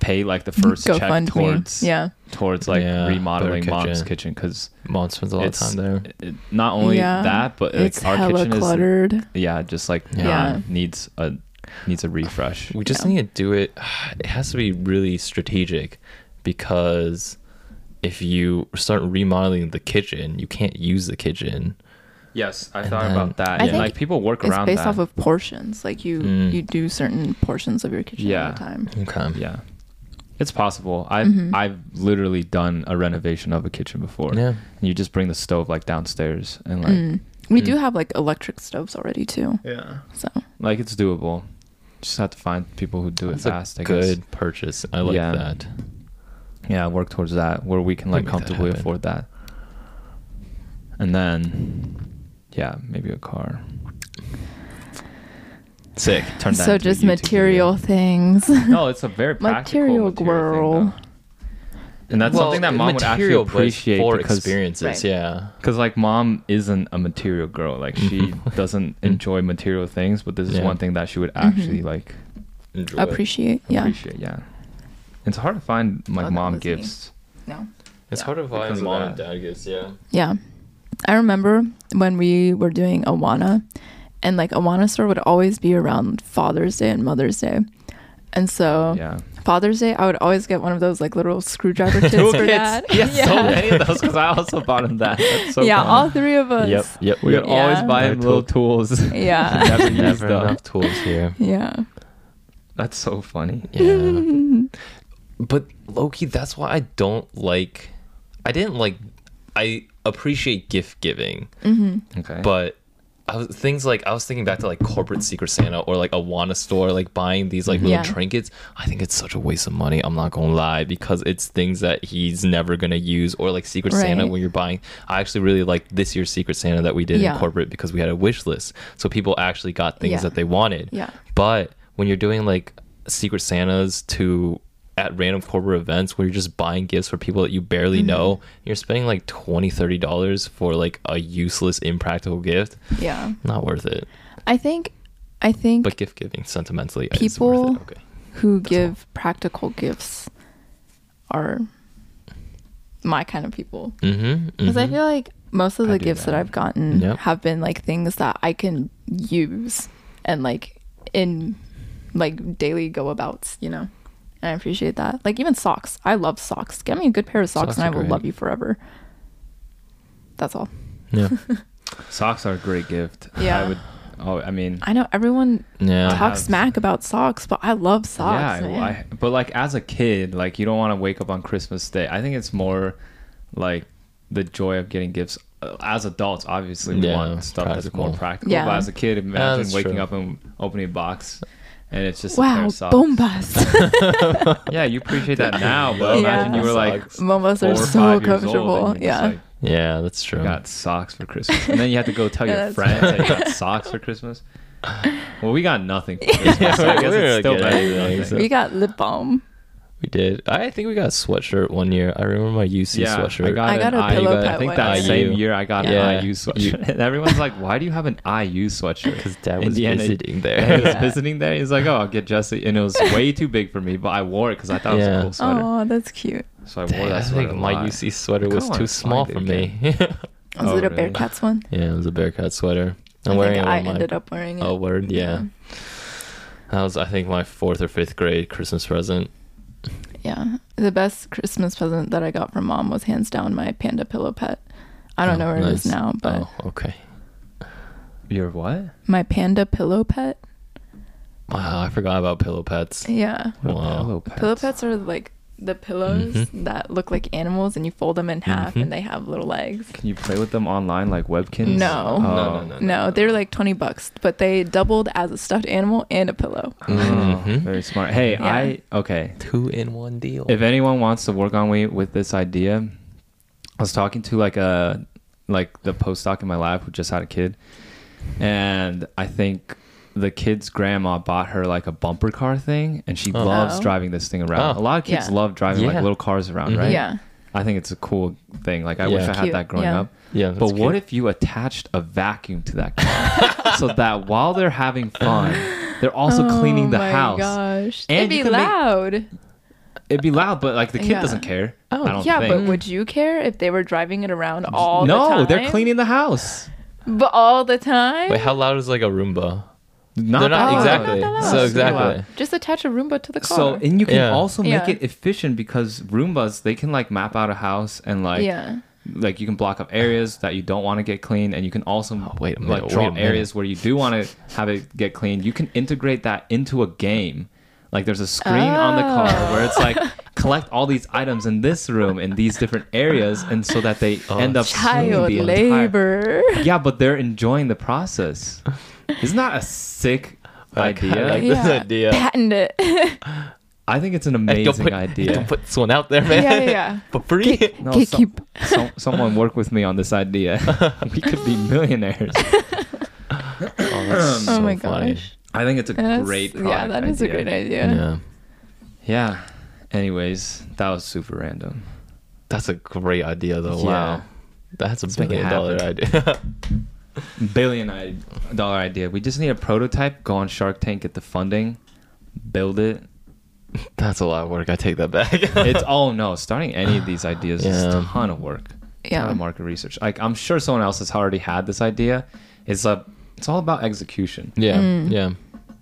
Speaker 1: pay like the first check
Speaker 2: GoFundMe.
Speaker 1: towards
Speaker 2: Yeah.
Speaker 1: towards like
Speaker 3: Yeah,
Speaker 1: remodeling
Speaker 3: better
Speaker 1: mom's
Speaker 3: kitchen.
Speaker 1: kitchen because
Speaker 3: Mom spends a lot of time there.
Speaker 1: it, not only
Speaker 2: Yeah.
Speaker 1: that but like
Speaker 2: it's
Speaker 1: our
Speaker 2: hella
Speaker 1: kitchen is
Speaker 2: cluttered.
Speaker 1: yeah just like
Speaker 3: Yeah.
Speaker 2: Yeah.
Speaker 1: needs a needs a refresh
Speaker 3: We just
Speaker 2: Yeah.
Speaker 3: need to do it. It has to be really strategic because if you start remodeling the kitchen, you can't use the kitchen.
Speaker 1: yes i
Speaker 3: And
Speaker 1: thought
Speaker 3: then-
Speaker 1: about that
Speaker 2: I
Speaker 1: and
Speaker 2: think
Speaker 1: like people work
Speaker 2: It's
Speaker 1: around
Speaker 2: based
Speaker 1: that
Speaker 2: off of portions. Like you
Speaker 3: Mm.
Speaker 2: you do certain portions of your kitchen
Speaker 1: Yeah.
Speaker 2: at a time.
Speaker 3: Okay.
Speaker 1: yeah it's possible i've
Speaker 2: Mhm.
Speaker 1: i've literally done a renovation of a kitchen before
Speaker 3: Yeah.
Speaker 1: and you just bring the stove like downstairs and like
Speaker 2: Mm. We
Speaker 3: Mm.
Speaker 2: do have like electric stoves already too.
Speaker 1: yeah
Speaker 2: So
Speaker 1: like it's doable just have to find people who do it fast
Speaker 3: a
Speaker 1: I guess.
Speaker 3: good purchase. I like
Speaker 1: Yeah.
Speaker 3: that.
Speaker 1: yeah work towards that where we can like
Speaker 3: Make that
Speaker 1: comfortably afford that and then yeah maybe a car
Speaker 3: Sick.
Speaker 1: turn that
Speaker 2: so
Speaker 1: into
Speaker 2: just
Speaker 1: YouTube
Speaker 2: material
Speaker 1: video.
Speaker 2: things.
Speaker 1: no it's a very practical
Speaker 2: Material
Speaker 1: material,
Speaker 2: girl.
Speaker 1: thing, and that's something that mom would actually
Speaker 3: material, but
Speaker 1: appreciate
Speaker 3: for
Speaker 1: because
Speaker 3: experiences.
Speaker 2: Right.
Speaker 3: Yeah.
Speaker 1: because like mom isn't a material girl. Like she mm-hmm. doesn't enjoy material things, but this is
Speaker 3: Yeah.
Speaker 1: one thing that she would actually mm-hmm. like
Speaker 3: Enjoy.
Speaker 2: Appreciate. Yeah.
Speaker 1: appreciate. Yeah, it's hard to find like oh,
Speaker 2: that
Speaker 1: mom
Speaker 2: was me.
Speaker 1: gifts.
Speaker 2: No.
Speaker 3: It's
Speaker 2: Yeah.
Speaker 3: hard to find
Speaker 1: Because
Speaker 3: mom and dad gifts. Yeah.
Speaker 2: Yeah. I remember when we were doing Awana, and like Awana store would always be around Father's Day and Mother's Day. And so
Speaker 1: Yeah,
Speaker 2: Father's Day, I would always get one of those like little screwdriver kits for dad.
Speaker 1: Yes, so many of those because I also bought him that. That's so
Speaker 2: yeah,
Speaker 1: funny.
Speaker 2: all three of us.
Speaker 3: Yep. Yep.
Speaker 1: we would always
Speaker 2: Yeah.
Speaker 1: buy him little tools.
Speaker 2: Yeah.
Speaker 1: Never
Speaker 3: Never enough tools here.
Speaker 2: Yeah.
Speaker 1: That's so funny.
Speaker 3: Yeah. but lowkey, that's why I don't like. I didn't like. I appreciate gift giving, mm-hmm.
Speaker 1: Okay,
Speaker 3: but I was things like I was thinking back to like corporate Secret Santa or like Awana store, like buying these like little
Speaker 2: Yeah.
Speaker 3: trinkets. I think it's such a waste of money. I'm not gonna lie because it's things that he's never gonna use or like Secret Santa when you're buying. I actually really like this year's Secret Santa that we did
Speaker 2: Yeah.
Speaker 3: in corporate because we had a wish list, so people actually got things
Speaker 2: Yeah.
Speaker 3: that they wanted.
Speaker 2: Yeah.
Speaker 3: But when you're doing like Secret Santas to at random corporate events where you're just buying gifts for people that you barely
Speaker 2: Mm-hmm.
Speaker 3: know, you're spending like 20 30 dollars for like a useless, impractical gift.
Speaker 2: Yeah.
Speaker 3: Not worth it.
Speaker 2: I think I think
Speaker 3: But gift giving sentimentally
Speaker 2: People-.
Speaker 3: Okay.
Speaker 2: who give practical gifts are my kind of people.
Speaker 3: Mm-hmm.
Speaker 2: Because I feel like most of the gifts that.
Speaker 1: that.
Speaker 2: I've gotten
Speaker 3: Yep.
Speaker 2: have been like things that I can use and like in like daily go abouts, you know? And I appreciate that. Like even socks. I love socks. Get me a good pair of socks,
Speaker 3: Socks
Speaker 2: and I will
Speaker 3: great.
Speaker 2: love you forever. That's all.
Speaker 3: Yeah.
Speaker 1: socks are a great gift.
Speaker 2: Yeah.
Speaker 1: I would. Oh, I mean,
Speaker 2: I know everyone
Speaker 3: Yeah.
Speaker 1: I
Speaker 2: talks smack about socks, but I love socks.
Speaker 1: yeah,
Speaker 2: man.
Speaker 1: I, but like as a kid, like you don't want to wake up on Christmas Day. I think it's more like the joy of getting gifts. Uh, As adults, obviously, we
Speaker 3: Yeah,
Speaker 1: want stuff that's more
Speaker 3: practical.
Speaker 1: practical.
Speaker 2: Yeah.
Speaker 1: But as a kid, imagine
Speaker 3: that's
Speaker 1: waking
Speaker 3: true.
Speaker 1: up and opening a box, and it's just a pair
Speaker 2: wow,
Speaker 1: of socks.
Speaker 2: bombas.
Speaker 1: Yeah, you appreciate that now, but
Speaker 2: Yeah.
Speaker 1: imagine you were like
Speaker 3: Socks.
Speaker 2: bombas
Speaker 1: four
Speaker 2: are
Speaker 1: or
Speaker 2: so
Speaker 1: five years old,
Speaker 2: comfortable.
Speaker 1: and you're just
Speaker 2: Yeah.
Speaker 1: like,
Speaker 3: Yeah, that's true.
Speaker 1: I got socks for Christmas, and then you have to go tell
Speaker 2: Yeah,
Speaker 1: your friends
Speaker 2: true.
Speaker 1: that you got socks for Christmas. Well, we got nothing. For Christmas,
Speaker 3: Yeah,
Speaker 1: so I guess it's still better than
Speaker 3: so-
Speaker 2: we got lip balm.
Speaker 3: We did. I think we got a sweatshirt one year. I remember my UC
Speaker 1: Yeah,
Speaker 3: sweatshirt.
Speaker 1: I got,
Speaker 2: I got
Speaker 1: an
Speaker 2: a pillow
Speaker 1: IU.
Speaker 2: pet
Speaker 1: I think
Speaker 2: one
Speaker 1: that
Speaker 3: year.
Speaker 1: same year I got
Speaker 3: Yeah.
Speaker 1: an IU sweatshirt, and everyone's like, "Why do you have an IU sweatshirt?"
Speaker 3: because dad was
Speaker 1: Indiana-
Speaker 3: visiting
Speaker 1: And
Speaker 3: there.
Speaker 1: he was visiting there. He's like, "Oh, I'll get Jesse," and it was way too big for me, but I wore it because I thought it was a cool sweater.
Speaker 2: Oh, that's cute.
Speaker 1: So I wore
Speaker 3: Dang, I
Speaker 1: that sweater.
Speaker 3: think my. UC sweater was too small for
Speaker 1: it
Speaker 3: me.
Speaker 2: Was
Speaker 1: Oh,
Speaker 2: it a
Speaker 1: really?
Speaker 2: Bearcats one?
Speaker 3: yeah, it was a Bearcat sweater. I'm
Speaker 2: I
Speaker 3: wearing
Speaker 2: think
Speaker 3: it.
Speaker 2: I
Speaker 3: on my-
Speaker 2: ended up wearing it.
Speaker 3: Oh, word, yeah. That was, I think, my fourth or fifth grade Christmas present.
Speaker 2: Yeah. The best Christmas present that I got from mom was hands down my panda pillow pet. I don't
Speaker 3: Oh,
Speaker 2: know where it is now, but
Speaker 3: oh, okay.
Speaker 1: Your what?
Speaker 2: my panda pillow pet.
Speaker 3: Wow, I forgot about pillow pets.
Speaker 2: Yeah.
Speaker 3: Wow.
Speaker 1: pillow pets?
Speaker 2: Pillow pets are like the pillows
Speaker 3: Mhm.
Speaker 2: that look like animals and you fold them in half
Speaker 3: Mhm.
Speaker 2: and they have little legs.
Speaker 1: Can you play with them online like Webkinz?
Speaker 2: No.
Speaker 1: Oh.
Speaker 3: No, no, no.
Speaker 2: No, they were like 20 bucks, but they doubled as a stuffed animal and a pillow.
Speaker 1: Oh,
Speaker 3: Mhm.
Speaker 1: very smart. Hey,
Speaker 2: Yeah.
Speaker 1: I okay.
Speaker 3: Two in one deal.
Speaker 1: If anyone wants to work on me with this idea, I was talking to like a like the postdoc in my lab who just had a kid, and I think the kid's grandma bought her like a bumper car thing, and she
Speaker 3: Oh.
Speaker 1: loves
Speaker 2: Oh.
Speaker 1: driving this thing around.
Speaker 3: Oh.
Speaker 1: A lot of kids
Speaker 2: Yeah.
Speaker 1: love driving like little cars around,
Speaker 3: Mhm.
Speaker 1: right?
Speaker 2: Yeah.
Speaker 1: I think it's a cool thing. Like I
Speaker 3: Yeah.
Speaker 1: wish I had
Speaker 2: Cute,
Speaker 1: that growing
Speaker 2: yeah.
Speaker 1: up.
Speaker 3: yeah,
Speaker 1: But what if you attached a vacuum to that car so that while they're having fun, they're also cleaning the
Speaker 2: oh my
Speaker 1: house?
Speaker 2: gosh.
Speaker 1: And
Speaker 2: It'd be
Speaker 1: can make-
Speaker 2: loud.
Speaker 1: It'd be loud, but like the kid
Speaker 2: Yeah.
Speaker 1: doesn't care.
Speaker 2: Oh,
Speaker 1: I don't
Speaker 2: yeah,
Speaker 1: think.
Speaker 2: but would you care if they were driving it around all
Speaker 1: no,
Speaker 2: the time?
Speaker 1: No, they're cleaning the house.
Speaker 2: But all the time?
Speaker 3: Wait, how loud is like a Roomba?
Speaker 1: Not
Speaker 3: They're not exactly.
Speaker 2: not that
Speaker 3: so exactly.
Speaker 2: Just attach a Roomba to the car.
Speaker 1: So and you can
Speaker 3: Yeah.
Speaker 1: also make
Speaker 2: Yeah.
Speaker 1: it efficient because Roombas they can like map out a house and like
Speaker 2: yeah.
Speaker 1: like you can block up areas that you don't want to get cleaned and you can also
Speaker 3: Oh, wait a
Speaker 1: like draw
Speaker 3: wait
Speaker 1: areas where you do want to have it get cleaned. You can integrate that into a game. Like there's a screen on the car
Speaker 2: Oh.
Speaker 1: where it's like collect all these items in this room in these different areas and so that they
Speaker 3: Oh,
Speaker 1: end up cleaning
Speaker 2: Child
Speaker 1: the entire-
Speaker 2: labor.
Speaker 1: Yeah, but they're enjoying the process. Isn't that a sick
Speaker 3: I kinda
Speaker 1: idea?
Speaker 3: like this idea.
Speaker 2: Patent it.
Speaker 1: I think it's an
Speaker 3: Hey, don't
Speaker 1: amazing
Speaker 3: put,
Speaker 1: idea.
Speaker 3: Don't put this one out there, man.
Speaker 2: yeah, yeah, yeah.
Speaker 3: For free.
Speaker 1: No,
Speaker 2: Get-
Speaker 1: some-
Speaker 2: keep-
Speaker 1: some- someone work with me on this idea. we could be millionaires.
Speaker 3: Oh, that's
Speaker 2: oh
Speaker 3: so
Speaker 2: my
Speaker 3: funny.
Speaker 2: gosh.
Speaker 1: I think it's a
Speaker 2: That's-
Speaker 1: great product
Speaker 2: Yeah, that is a great idea.
Speaker 3: Yeah.
Speaker 1: Yeah. Anyways, that was super random.
Speaker 3: That's a great idea, though.
Speaker 1: Yeah.
Speaker 3: Wow, that's a
Speaker 1: Let's
Speaker 3: billion dollar idea.
Speaker 1: billion dollar idea. We just need a prototype. Go on Shark Tank, get the funding, build it.
Speaker 3: that's a lot of work. I take that back.
Speaker 1: It's oh no, starting any of these ideas is a
Speaker 3: Yeah.
Speaker 1: ton of work.
Speaker 2: Yeah.
Speaker 1: ton of market research. Like I'm sure someone else has already had this idea. It's a it's all about execution.
Speaker 3: yeah,
Speaker 2: Mm.
Speaker 3: yeah.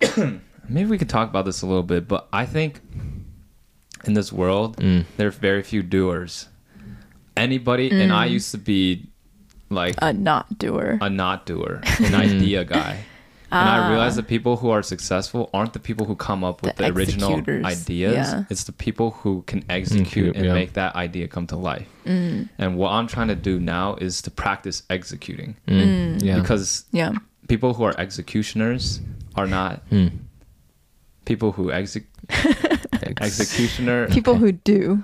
Speaker 1: Maybe we could talk about this a little bit, but I think in this world
Speaker 3: Mm.
Speaker 1: there are very few doers. Anybody and I used to be like
Speaker 2: A not doer.
Speaker 1: a not doer, an idea guy. And I realize the people who are successful aren't the people who come up with
Speaker 2: The
Speaker 1: the, original ideas.
Speaker 2: yeah.
Speaker 1: It's the people who can execute and
Speaker 3: yeah.
Speaker 1: make that idea come to life. And what I'm trying to do now is to practice executing.
Speaker 3: Mm. Yeah.
Speaker 1: Because
Speaker 2: yeah.
Speaker 1: people who are executioners are not
Speaker 3: Mm.
Speaker 1: people who exec executioner
Speaker 2: People who do.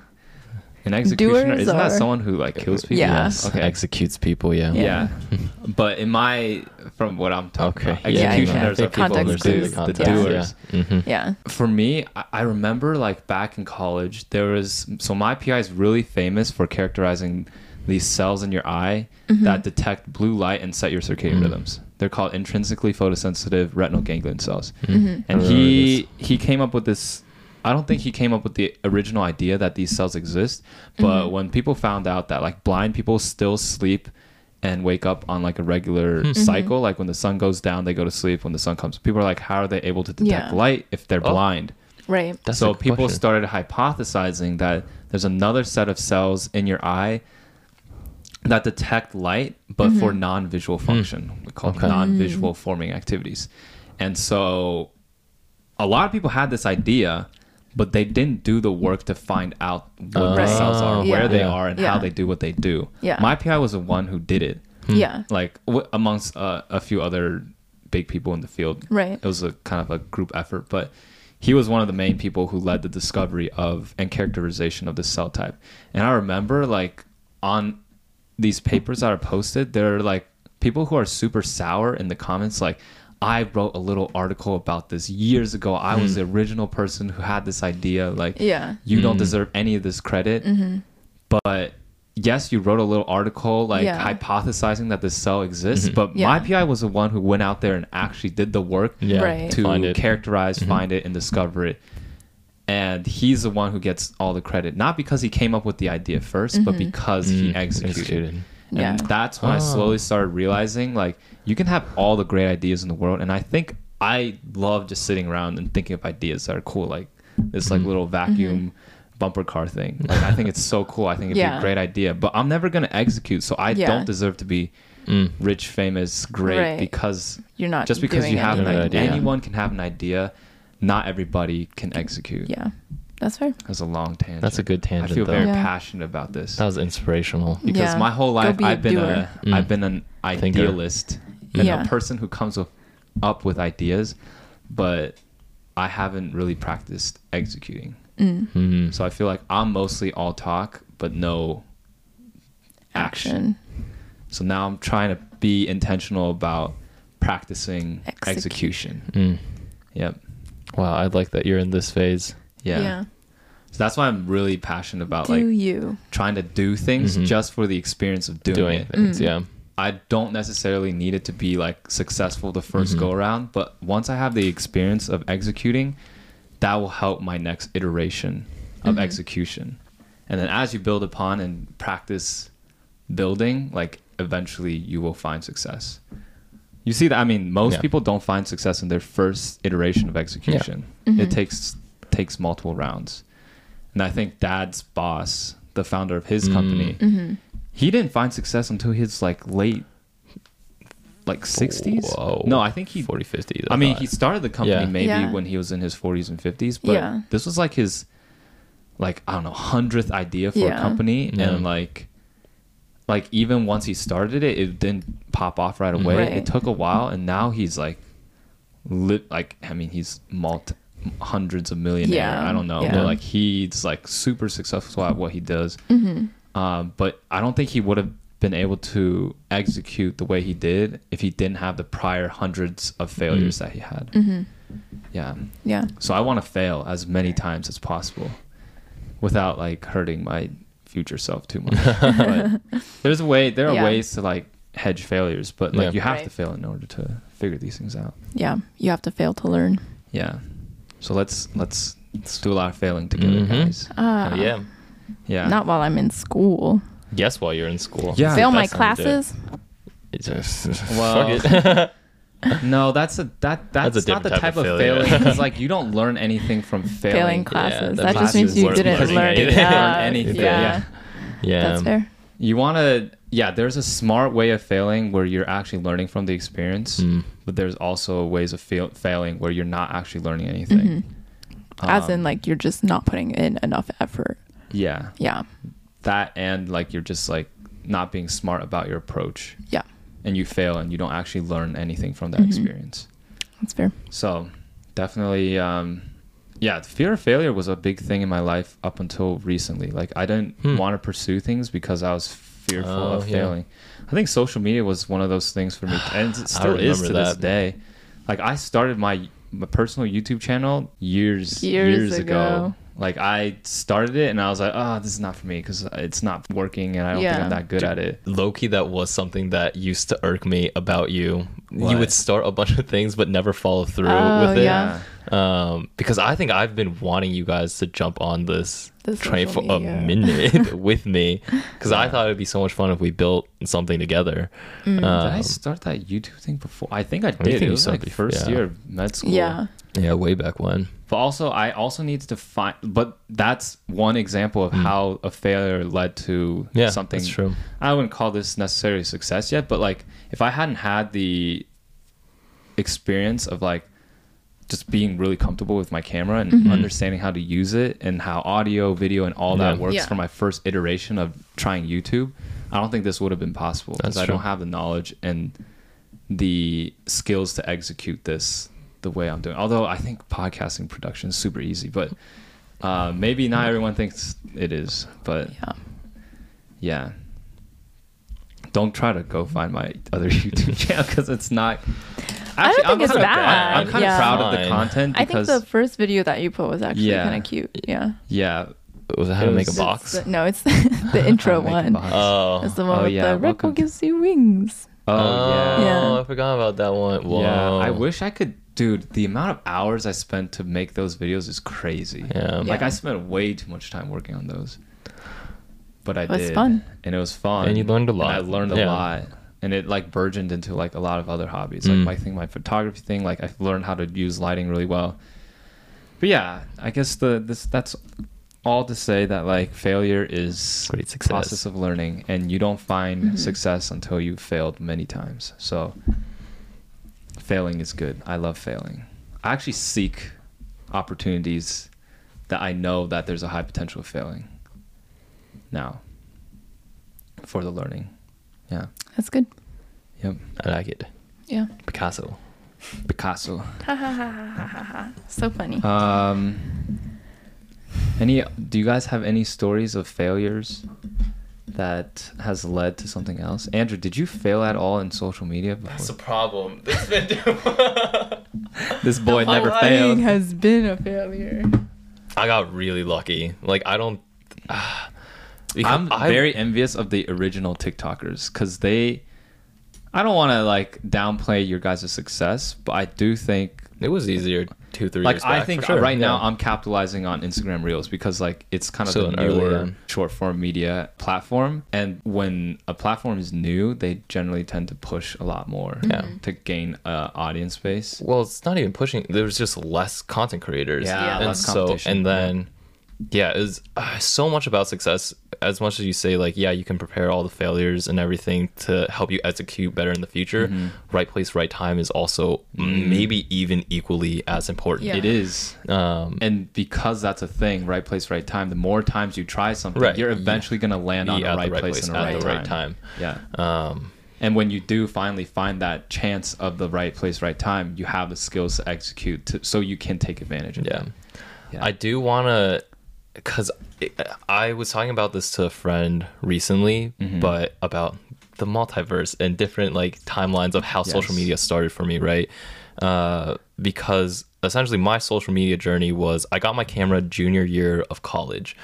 Speaker 1: an executioner
Speaker 2: doers
Speaker 1: isn't that
Speaker 2: are-
Speaker 1: someone who like kills people
Speaker 2: Yeah.
Speaker 3: Yes.
Speaker 1: okay
Speaker 3: Executes people. Yeah.
Speaker 1: yeah, but in my from what i'm talking
Speaker 3: Okay.
Speaker 1: about
Speaker 3: Yeah,
Speaker 2: yeah.
Speaker 1: executioners are people who
Speaker 2: Context
Speaker 1: do
Speaker 2: clues.
Speaker 1: the
Speaker 3: context,
Speaker 1: doers
Speaker 3: Yeah. Mhm.
Speaker 2: Yeah.
Speaker 1: for me I- i remember like back in college there was so my pi is really famous for characterizing these cells in your eye
Speaker 2: Mm-hmm.
Speaker 1: that detect blue light and set your circadian
Speaker 3: Mm.
Speaker 1: rhythms they're called intrinsically photosensitive retinal ganglion cells
Speaker 2: Mm-hmm.
Speaker 1: and he he came up with this i don't think he came up with the original idea that these cells exist but
Speaker 2: Mm-hmm.
Speaker 1: when people found out that like blind people still sleep and wake up on like a regular
Speaker 2: Mm-hmm.
Speaker 1: cycle like when the sun goes down they go to sleep when the sun comes people are like how are they able to detect
Speaker 2: Yeah.
Speaker 1: light if they're
Speaker 3: Oh.
Speaker 1: blind
Speaker 2: Right.
Speaker 3: That's
Speaker 1: so people
Speaker 3: question.
Speaker 1: started hypothesizing that there's another set of cells in your eye that detect light, but for mm-hmm. non-visual function. Mm. We call
Speaker 3: Okay.
Speaker 1: them non-visual mm. forming activities. And so a lot of people had this idea, but they didn't do the work to find out what
Speaker 2: Right.
Speaker 1: the oh. cells are,
Speaker 2: Yeah.
Speaker 1: where they
Speaker 3: Yeah.
Speaker 1: are, and
Speaker 2: Yeah.
Speaker 1: how they do what they do.
Speaker 2: Yeah.
Speaker 1: My PI was the one who did it, hmm.
Speaker 2: Yeah.
Speaker 1: like w- amongst uh, a few other big people in the field.
Speaker 2: Right.
Speaker 1: It was a kind of a group effort, but he was one of the main people who led the discovery of and characterization of this cell type. And I remember like on these papers that are posted, there are like people who are super sour in the comments like I wrote a little article about this years ago. I was the original person who had this idea. Like,
Speaker 2: Yeah.
Speaker 1: you don't
Speaker 3: Mm.
Speaker 1: deserve any of this credit. But yes, you wrote a little article like
Speaker 2: Yeah.
Speaker 1: hypothesizing that this cell exists.
Speaker 3: Mhm.
Speaker 1: But
Speaker 2: Yeah.
Speaker 1: my PI was the one who went out there and actually did the work
Speaker 3: Yeah.
Speaker 2: Right.
Speaker 1: to
Speaker 3: Find it.
Speaker 1: characterize,
Speaker 3: Mhm.
Speaker 1: find it, and discover it. And he's the one who gets all the credit, not because he came up with the idea 1st but because he
Speaker 3: Mm.
Speaker 1: executed.
Speaker 3: Executed.
Speaker 1: And
Speaker 2: Yeah.
Speaker 1: that's when I
Speaker 3: Oh.
Speaker 1: slowly started realizing like you can have all the great ideas in the world. And I think I love just sitting around and thinking of ideas that are cool, like this like
Speaker 3: Mhm.
Speaker 1: little vacuum bumper car thing. Like I think it's so cool. I think it'd be a great idea. But I'm never gonna execute, so I
Speaker 2: Yeah.
Speaker 1: don't deserve to be
Speaker 3: Mm.
Speaker 1: rich, famous, great
Speaker 2: Right.
Speaker 1: because
Speaker 2: You're not
Speaker 1: just because you have an idea,
Speaker 3: idea.
Speaker 1: anyone can have an idea. Not everybody can execute.
Speaker 2: Yeah. That's fair.
Speaker 1: That's a long tangent.
Speaker 3: That's a good tangent.
Speaker 1: I
Speaker 3: tangent.
Speaker 1: feel
Speaker 3: though.
Speaker 1: very
Speaker 2: Yeah.
Speaker 1: passionate about this
Speaker 3: That was inspirational.
Speaker 1: because
Speaker 2: Yeah.
Speaker 1: my whole life
Speaker 2: be a
Speaker 1: I've been
Speaker 2: doer.
Speaker 1: a
Speaker 3: Mm.
Speaker 1: have been an
Speaker 3: Thinker.
Speaker 1: idealist and
Speaker 2: Yeah.
Speaker 1: a person who comes up, up with ideas, but I haven't really practiced executing.
Speaker 2: Mm.
Speaker 3: Mm.
Speaker 1: So I feel like I'm mostly all talk but no action.
Speaker 2: Action.
Speaker 1: So now I'm trying to be intentional about practicing
Speaker 2: Execution.
Speaker 1: execution.
Speaker 3: Mm.
Speaker 1: Yep.
Speaker 3: Wow, I like that you're in this phase.
Speaker 1: Yeah. yeah. So that's why I'm really passionate about
Speaker 2: Do
Speaker 1: like
Speaker 2: you?
Speaker 1: trying to do things
Speaker 3: Mhm.
Speaker 1: just for the experience of doing,
Speaker 3: Doing
Speaker 1: it.
Speaker 3: things,
Speaker 2: Mm.
Speaker 3: yeah.
Speaker 1: I don't necessarily need it to be like successful the 1st
Speaker 3: Mhm.
Speaker 1: go around, but once I have the experience of executing, that will help my next iteration of
Speaker 2: Mhm.
Speaker 1: execution. And then as you build upon and practice building, like eventually you will find success. You see that I mean most
Speaker 3: Yeah.
Speaker 1: people don't find success in their first iteration of execution.
Speaker 2: Mhm.
Speaker 1: It takes takes multiple rounds. And I think Dad's boss, the founder of his
Speaker 3: Mm.
Speaker 1: company,
Speaker 2: Mm-hmm.
Speaker 1: he didn't find success until his like late like 60s
Speaker 3: Whoa.
Speaker 1: no i think he
Speaker 3: 40, 50.
Speaker 1: i mean he started the company
Speaker 3: Yeah.
Speaker 1: maybe
Speaker 2: Yeah.
Speaker 1: when he was in his 40s and 50s but
Speaker 2: Yeah.
Speaker 1: this was like his like i don't know 100th idea for
Speaker 2: Yeah.
Speaker 1: a company
Speaker 3: Yeah.
Speaker 1: and like like even once he started it it didn't pop off right away
Speaker 2: Right.
Speaker 1: it took a while and now he's like lit like i mean he's multi hundreds of millionaire
Speaker 2: Yeah.
Speaker 1: i don't know
Speaker 2: Yeah.
Speaker 1: but like he's like super successful at what he does
Speaker 2: Mm-hmm.
Speaker 1: um, but I don't think he would have been able to execute the way he did if he didn't have the prior hundreds of failures
Speaker 3: Mm.
Speaker 1: that he had.
Speaker 2: Mm-hmm.
Speaker 1: Yeah.
Speaker 2: Yeah.
Speaker 1: So I want to fail as many times as possible without like hurting my future self too much. there's a way. There are
Speaker 2: Yeah.
Speaker 1: ways to like hedge failures, but like
Speaker 3: Yeah.
Speaker 1: you have
Speaker 2: Right.
Speaker 1: to fail in order to figure these things out.
Speaker 2: Yeah, you have to fail to learn.
Speaker 1: Yeah. So let's let's let's do a lot of failing together,
Speaker 3: Mhm.
Speaker 1: guys.
Speaker 3: Oh, yeah.
Speaker 1: Yeah.
Speaker 2: Not while I'm in school.
Speaker 3: Yes, while you're in school.
Speaker 1: Yeah.
Speaker 2: fail my
Speaker 3: That's how you do it.
Speaker 2: classes.
Speaker 3: It's just-
Speaker 1: Well,
Speaker 3: fuck it.
Speaker 1: no, that's a that that's,
Speaker 3: That's a
Speaker 1: not the type,
Speaker 3: type
Speaker 1: of
Speaker 3: of
Speaker 1: failing
Speaker 3: failure.
Speaker 1: because like you don't learn anything from failing.
Speaker 2: Failing classes.
Speaker 3: that
Speaker 2: that just means you didn't learn.
Speaker 3: anything.
Speaker 2: Yeah,
Speaker 1: Learn anything,
Speaker 2: Yeah,
Speaker 1: yeah.
Speaker 3: yeah.
Speaker 2: that's fair.
Speaker 1: You want to yeah, there's a smart way of failing where you're actually learning from the experience,
Speaker 3: Mm.
Speaker 1: but there's also ways of fail- failing where you're not actually learning anything.
Speaker 2: Mhm. As
Speaker 1: Um,
Speaker 2: in, like you're just not putting in enough effort.
Speaker 1: yeah,
Speaker 2: Yeah,
Speaker 1: that and like you're just like not being smart about your approach
Speaker 2: yeah,
Speaker 1: and you fail and you don't actually learn anything from that
Speaker 2: Mhm.
Speaker 1: experience.
Speaker 2: that's fair.
Speaker 1: So definitely, um, yeah, the fear of failure was a big thing in my life up until recently. Like I didn't
Speaker 3: Hmm.
Speaker 1: want to pursue things because I was fearful
Speaker 3: Oh,
Speaker 1: of
Speaker 3: yeah.
Speaker 1: failing. I think social media was one of those things for me, and it still is
Speaker 3: remember
Speaker 1: to this
Speaker 3: that.
Speaker 1: day. Like I started my my personal YouTube channel years
Speaker 2: Years
Speaker 1: years, ago.
Speaker 2: ago.
Speaker 1: Like I started it and I was like, oh, this is not for me because it's not working and I don't think I'm that good at it.
Speaker 3: Lowkey, that was something that used to irk me about you.
Speaker 1: What?
Speaker 3: You would start a bunch of things but never follow through
Speaker 2: Oh,
Speaker 3: with it.
Speaker 2: yeah.
Speaker 3: Um, because I think I've been wanting you guys to jump on this
Speaker 2: The
Speaker 3: train for
Speaker 2: social
Speaker 3: a
Speaker 2: media.
Speaker 3: minute with me because I thought it'd be so much fun if we built something together.
Speaker 2: Mm.
Speaker 1: Did I
Speaker 3: Um,
Speaker 1: start that YouTube thing before? I think I
Speaker 3: think
Speaker 1: did. It
Speaker 3: you
Speaker 1: was like
Speaker 3: before,
Speaker 1: first
Speaker 3: yeah.
Speaker 1: year of med school.
Speaker 2: Yeah,
Speaker 3: yeah, way back when.
Speaker 1: But also, I also needed to find. But that's one example of how a failure led to.
Speaker 3: Yeah,
Speaker 1: something.
Speaker 3: that's true.
Speaker 1: I wouldn't call this necessarily success yet, but like if I hadn't had the experience of like just being really comfortable with my camera and
Speaker 2: Mhm.
Speaker 1: understanding how to use it and how audio, video, and all
Speaker 3: Yeah.
Speaker 1: that works
Speaker 2: Yeah.
Speaker 1: for my first iteration of trying YouTube, I don't think this would have been possible because I don't have the knowledge and the skills to execute this the way I'm doing. Although I think podcasting production is super easy, but uh, maybe not everyone thinks it is. But
Speaker 2: yeah.
Speaker 1: yeah. Don't try to go find my other YouTube channel because it's not.
Speaker 2: I don't think it's
Speaker 1: kinda,
Speaker 2: bad.
Speaker 1: I'm kind of proud of the
Speaker 3: Fine.
Speaker 1: content
Speaker 2: I think the first video that you put was actually
Speaker 1: Yeah.
Speaker 2: kind of cute. Yeah.
Speaker 1: yeah,
Speaker 3: Was it how
Speaker 1: It
Speaker 3: to make a box?
Speaker 2: It's the- no, it's the intro
Speaker 1: How to make a
Speaker 2: one.
Speaker 3: Oh,
Speaker 2: It's the one
Speaker 1: Oh,
Speaker 2: with
Speaker 1: yeah,
Speaker 2: the Red Bull
Speaker 1: welcome.
Speaker 2: gives you wings.
Speaker 1: Oh, oh yeah,
Speaker 2: Yeah.
Speaker 3: I forgot about that one. Whoa.
Speaker 1: yeah. I wish I could, dude. The amount of hours I spent to make those videos is crazy.
Speaker 3: Yeah.
Speaker 1: Like
Speaker 2: Yeah.
Speaker 1: I spent way too much time working on those. But I
Speaker 2: It was
Speaker 1: did.
Speaker 2: fun.
Speaker 1: And it was fun.
Speaker 3: And you learned a
Speaker 1: And
Speaker 3: lot.
Speaker 1: I learned a
Speaker 3: Yeah.
Speaker 1: lot. And it like burgeoned into like a lot of other hobbies. Like
Speaker 3: Mm.
Speaker 1: my thing, my photography thing, like I've learned how to use lighting really well. But yeah, I guess the this that's all to say that like failure is
Speaker 3: Great success.
Speaker 1: process of learning and you don't find
Speaker 2: Mhm.
Speaker 1: success until you've failed many times. So failing is good. I love failing. I actually seek opportunities that I know that there's a high potential of failing. Now, for the learning. Yeah.
Speaker 2: That's good.
Speaker 1: Yep.
Speaker 3: I like it.
Speaker 2: Yeah.
Speaker 3: Picasso.
Speaker 1: Picasso.
Speaker 2: Ha ha ha ha ha ha ha. So funny.
Speaker 1: Um any do you guys have any stories of failures that has led to something else? Andrew, did you fail at all in social media before?
Speaker 3: That's a problem. This video
Speaker 1: this boy
Speaker 3: whole
Speaker 1: never
Speaker 3: life.
Speaker 1: failed.
Speaker 2: has been a failure.
Speaker 3: I got really lucky. Like I don't. because
Speaker 1: I'm
Speaker 3: I-
Speaker 1: very envious of the original TikTokers because they. I don't want to like downplay your guys' success, but I do think
Speaker 3: It was easier two, three
Speaker 1: like
Speaker 3: years
Speaker 1: I
Speaker 3: back,
Speaker 1: think
Speaker 3: sure.
Speaker 1: right now I'm capitalizing on Instagram Reels because like it's kind of
Speaker 3: Still
Speaker 1: the
Speaker 3: an early,
Speaker 1: newer short form media platform, and when a platform is new, they generally tend to push a lot more
Speaker 3: Yeah.
Speaker 1: to gain uh, audience base.
Speaker 3: Well, it's not even pushing. There's just less content creators.
Speaker 1: Yeah,
Speaker 2: Yeah.
Speaker 3: and
Speaker 1: less
Speaker 3: so
Speaker 1: competition.
Speaker 3: and then yeah, it's uh, so much about success. As much as you say, like, yeah, you can prepare all the failures and everything to help you execute better in the future.
Speaker 1: Mhm.
Speaker 3: Right place, right time is also
Speaker 1: Mm.
Speaker 3: maybe even equally as important.
Speaker 2: Yeah.
Speaker 1: It is.
Speaker 3: Um,
Speaker 1: And because that's a thing, right place, right time. The more times you try something,
Speaker 3: Right.
Speaker 1: you're eventually going to land on
Speaker 3: be
Speaker 1: the
Speaker 3: at
Speaker 1: right, place, in the
Speaker 3: at
Speaker 1: right,
Speaker 3: the
Speaker 1: time.
Speaker 3: right time.
Speaker 1: Yeah.
Speaker 3: Um,
Speaker 1: And when you do finally find that chance of the right place, right time, you have the skills to execute, to, so you can take advantage of
Speaker 3: Yeah.
Speaker 1: them. Yeah.
Speaker 3: I do want to, because I was talking about this to a friend recently,
Speaker 1: Mhm.
Speaker 3: but about the multiverse and different like timelines of how social media started for me, right? Uh, because essentially my social media journey was I got my camera junior year of college.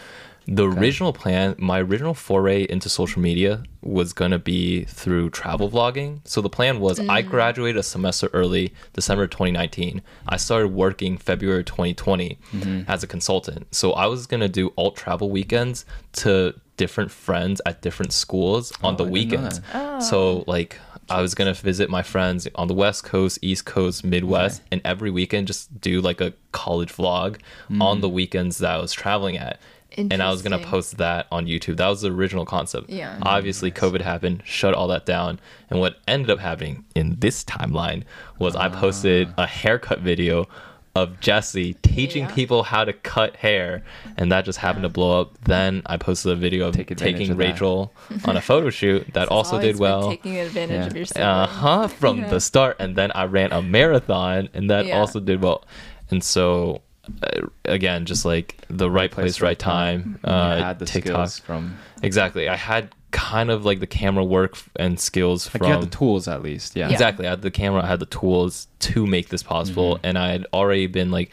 Speaker 3: The original plan, my original foray into social media was gonna be through travel vlogging. So the plan was I mm. graduated a semester early, December 2019. I started working February 2020 mm-hmm. as a consultant. So I was gonna do alt travel weekends to different friends at different schools on
Speaker 1: Oh,
Speaker 3: the
Speaker 1: I
Speaker 3: weekends.
Speaker 2: that. Oh.
Speaker 3: So like I was gonna visit my friends on the West Coast, East Coast, Midwest, and every weekend just do like a college vlog mm. on the weekends that I was traveling at. And I was gonna post that on YouTube. That was the original concept.
Speaker 2: Yeah.
Speaker 3: Obviously, COVID happened, shut all that down. And what ended up happening in this timeline was I posted a haircut video of Jesse teaching
Speaker 2: Yeah.
Speaker 3: people how to cut hair, and that just happened to blow up. Then I posted a video of
Speaker 1: Take
Speaker 3: taking
Speaker 1: of that.
Speaker 3: Rachel on a photo shoot that also did
Speaker 2: been
Speaker 3: well.
Speaker 2: Taking advantage
Speaker 1: Yeah.
Speaker 2: of yourself.
Speaker 3: Uh huh. From
Speaker 2: Yeah.
Speaker 3: the start, and then I ran a marathon, and that
Speaker 2: Yeah.
Speaker 3: also did well. And so, uh, again, just like the right place, right time. Uh,
Speaker 1: had the
Speaker 3: TikTok.
Speaker 1: skills from
Speaker 3: Exactly. I had kind of like the camera work and skills
Speaker 1: like
Speaker 3: from.
Speaker 1: you had the tools at least. Yeah.
Speaker 3: Exactly. I had the camera. I had the tools to make this possible,
Speaker 1: Mm-hmm.
Speaker 3: and I had already been like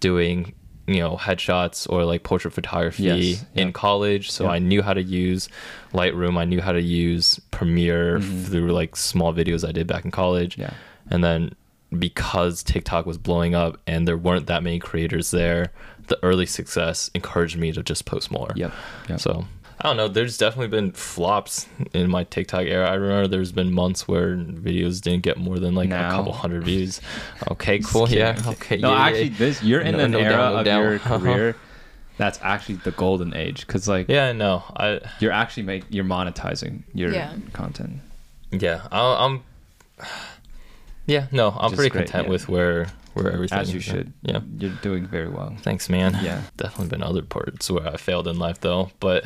Speaker 3: doing you know headshots or like portrait photography
Speaker 1: Yes.
Speaker 3: in college so i knew how to use lightroom i knew how to use premiere
Speaker 1: Mhm.
Speaker 3: through like small videos i did back in college
Speaker 1: Yeah.
Speaker 3: and then because TikTok was blowing up and there weren't that many creators there, the early success encouraged me to just post more.
Speaker 1: Yep. Yep.
Speaker 3: So I don't know. There's definitely been flops in my TikTok era. I remember there's been months where videos didn't get more than like
Speaker 1: Now.
Speaker 3: a couple hundred views. Okay,
Speaker 1: Just
Speaker 3: cool. Yeah. Okay.
Speaker 1: No,
Speaker 3: yeah, yeah,
Speaker 1: actually, this you're in
Speaker 3: No,
Speaker 1: an
Speaker 3: no
Speaker 1: era
Speaker 3: doubt, no
Speaker 1: of
Speaker 3: doubt.
Speaker 1: your
Speaker 3: Uh-huh.
Speaker 1: career that's actually the golden age because like
Speaker 3: Yeah, I know. I
Speaker 1: you're actually make you're monetizing your
Speaker 2: Yeah.
Speaker 1: content.
Speaker 3: yeah. I, I'm. Yeah. No, I'm
Speaker 1: is
Speaker 3: pretty
Speaker 1: great,
Speaker 3: content
Speaker 1: yeah.
Speaker 3: with where where everything.
Speaker 1: As you
Speaker 3: is.
Speaker 1: should.
Speaker 3: Yeah.
Speaker 1: You're doing very well.
Speaker 3: Thanks, man.
Speaker 1: Yeah.
Speaker 3: Definitely been other parts where I failed in life though, but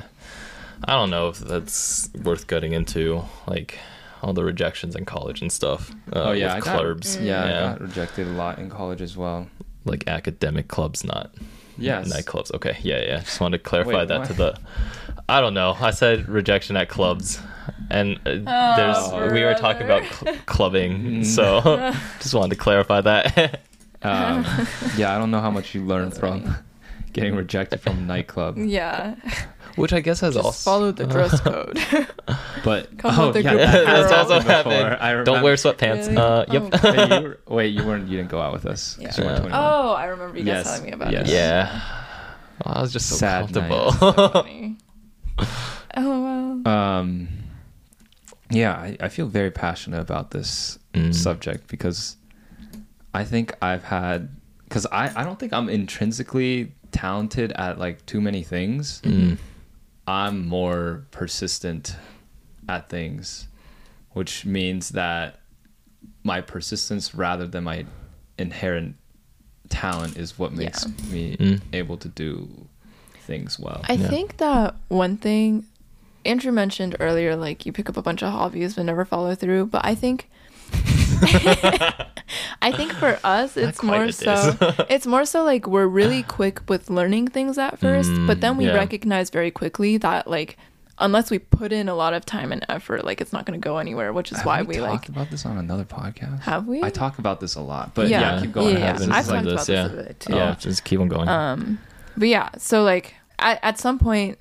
Speaker 3: I don't know if that's worth getting into, like all the rejections in college and stuff. Uh,
Speaker 1: oh yeah,
Speaker 3: with
Speaker 1: got-
Speaker 3: clubs.
Speaker 1: Yeah, I got rejected a lot in college as well.
Speaker 3: like academic clubs, not
Speaker 1: Yes.
Speaker 3: nightclubs. Okay, yeah, yeah. Just wanted to clarify
Speaker 1: Wait,
Speaker 3: that
Speaker 1: what?
Speaker 3: to the. I don't know. I said rejection at clubs, and uh,
Speaker 2: Oh,
Speaker 3: there's we were talking about cl- clubbing, so just wanted to clarify that.
Speaker 1: Um, yeah, I don't know how much you learned from getting rejected from a nightclub,
Speaker 2: Yeah.
Speaker 3: Which I guess has
Speaker 2: Just
Speaker 3: also
Speaker 2: follow the dress code.
Speaker 1: but
Speaker 2: Come
Speaker 1: oh
Speaker 2: with a
Speaker 1: yeah,
Speaker 2: group
Speaker 1: that
Speaker 3: That's also
Speaker 1: happened I
Speaker 3: Don't wear sweatpants.
Speaker 2: Really?
Speaker 3: Uh, yep.
Speaker 2: Oh.
Speaker 1: Hey, you were- wait, you weren't. You didn't go out with us. 'cause you weren't
Speaker 2: Yeah.
Speaker 1: 21.
Speaker 2: Oh, I remember you guys
Speaker 1: Yes,
Speaker 2: telling me about
Speaker 1: yes.
Speaker 2: it.
Speaker 3: Yeah. Well, I was just so
Speaker 1: Sad
Speaker 3: comfortable.
Speaker 2: So funny. LOL.
Speaker 1: Um, yeah, I, I feel very passionate about this
Speaker 3: Mm.
Speaker 1: subject because I think I've had because I, I don't think I'm intrinsically talented at like too many things.
Speaker 3: Mm.
Speaker 1: I'm more persistent at things, which means that my persistence rather than my inherent talent is what makes
Speaker 2: Yeah.
Speaker 1: me
Speaker 3: Mm.
Speaker 1: able to do things well.
Speaker 2: I
Speaker 3: Yeah.
Speaker 2: think that one thing Andrew mentioned earlier, like you pick up a bunch of hobbies but never follow through. But I think, I think for us, it's more
Speaker 3: it
Speaker 2: so. it's more so like we're really quick with learning things at first, but
Speaker 3: Mm,
Speaker 2: then we
Speaker 3: yeah.
Speaker 2: recognize very quickly that like unless we put in a lot of time and effort, like it's not going to go anywhere. Which is
Speaker 1: Have
Speaker 2: why
Speaker 1: we,
Speaker 2: we,
Speaker 1: talked
Speaker 2: like
Speaker 1: about this on another podcast.
Speaker 2: have we?
Speaker 1: I talk about this a lot, but yeah, keep going.
Speaker 2: Yeah,
Speaker 1: ahead.
Speaker 2: yeah.
Speaker 1: This
Speaker 2: I've
Speaker 1: is like-
Speaker 2: talked about this a bit, too.
Speaker 3: Yeah, just keep on going.
Speaker 2: Um, but yeah, so like at, at some point,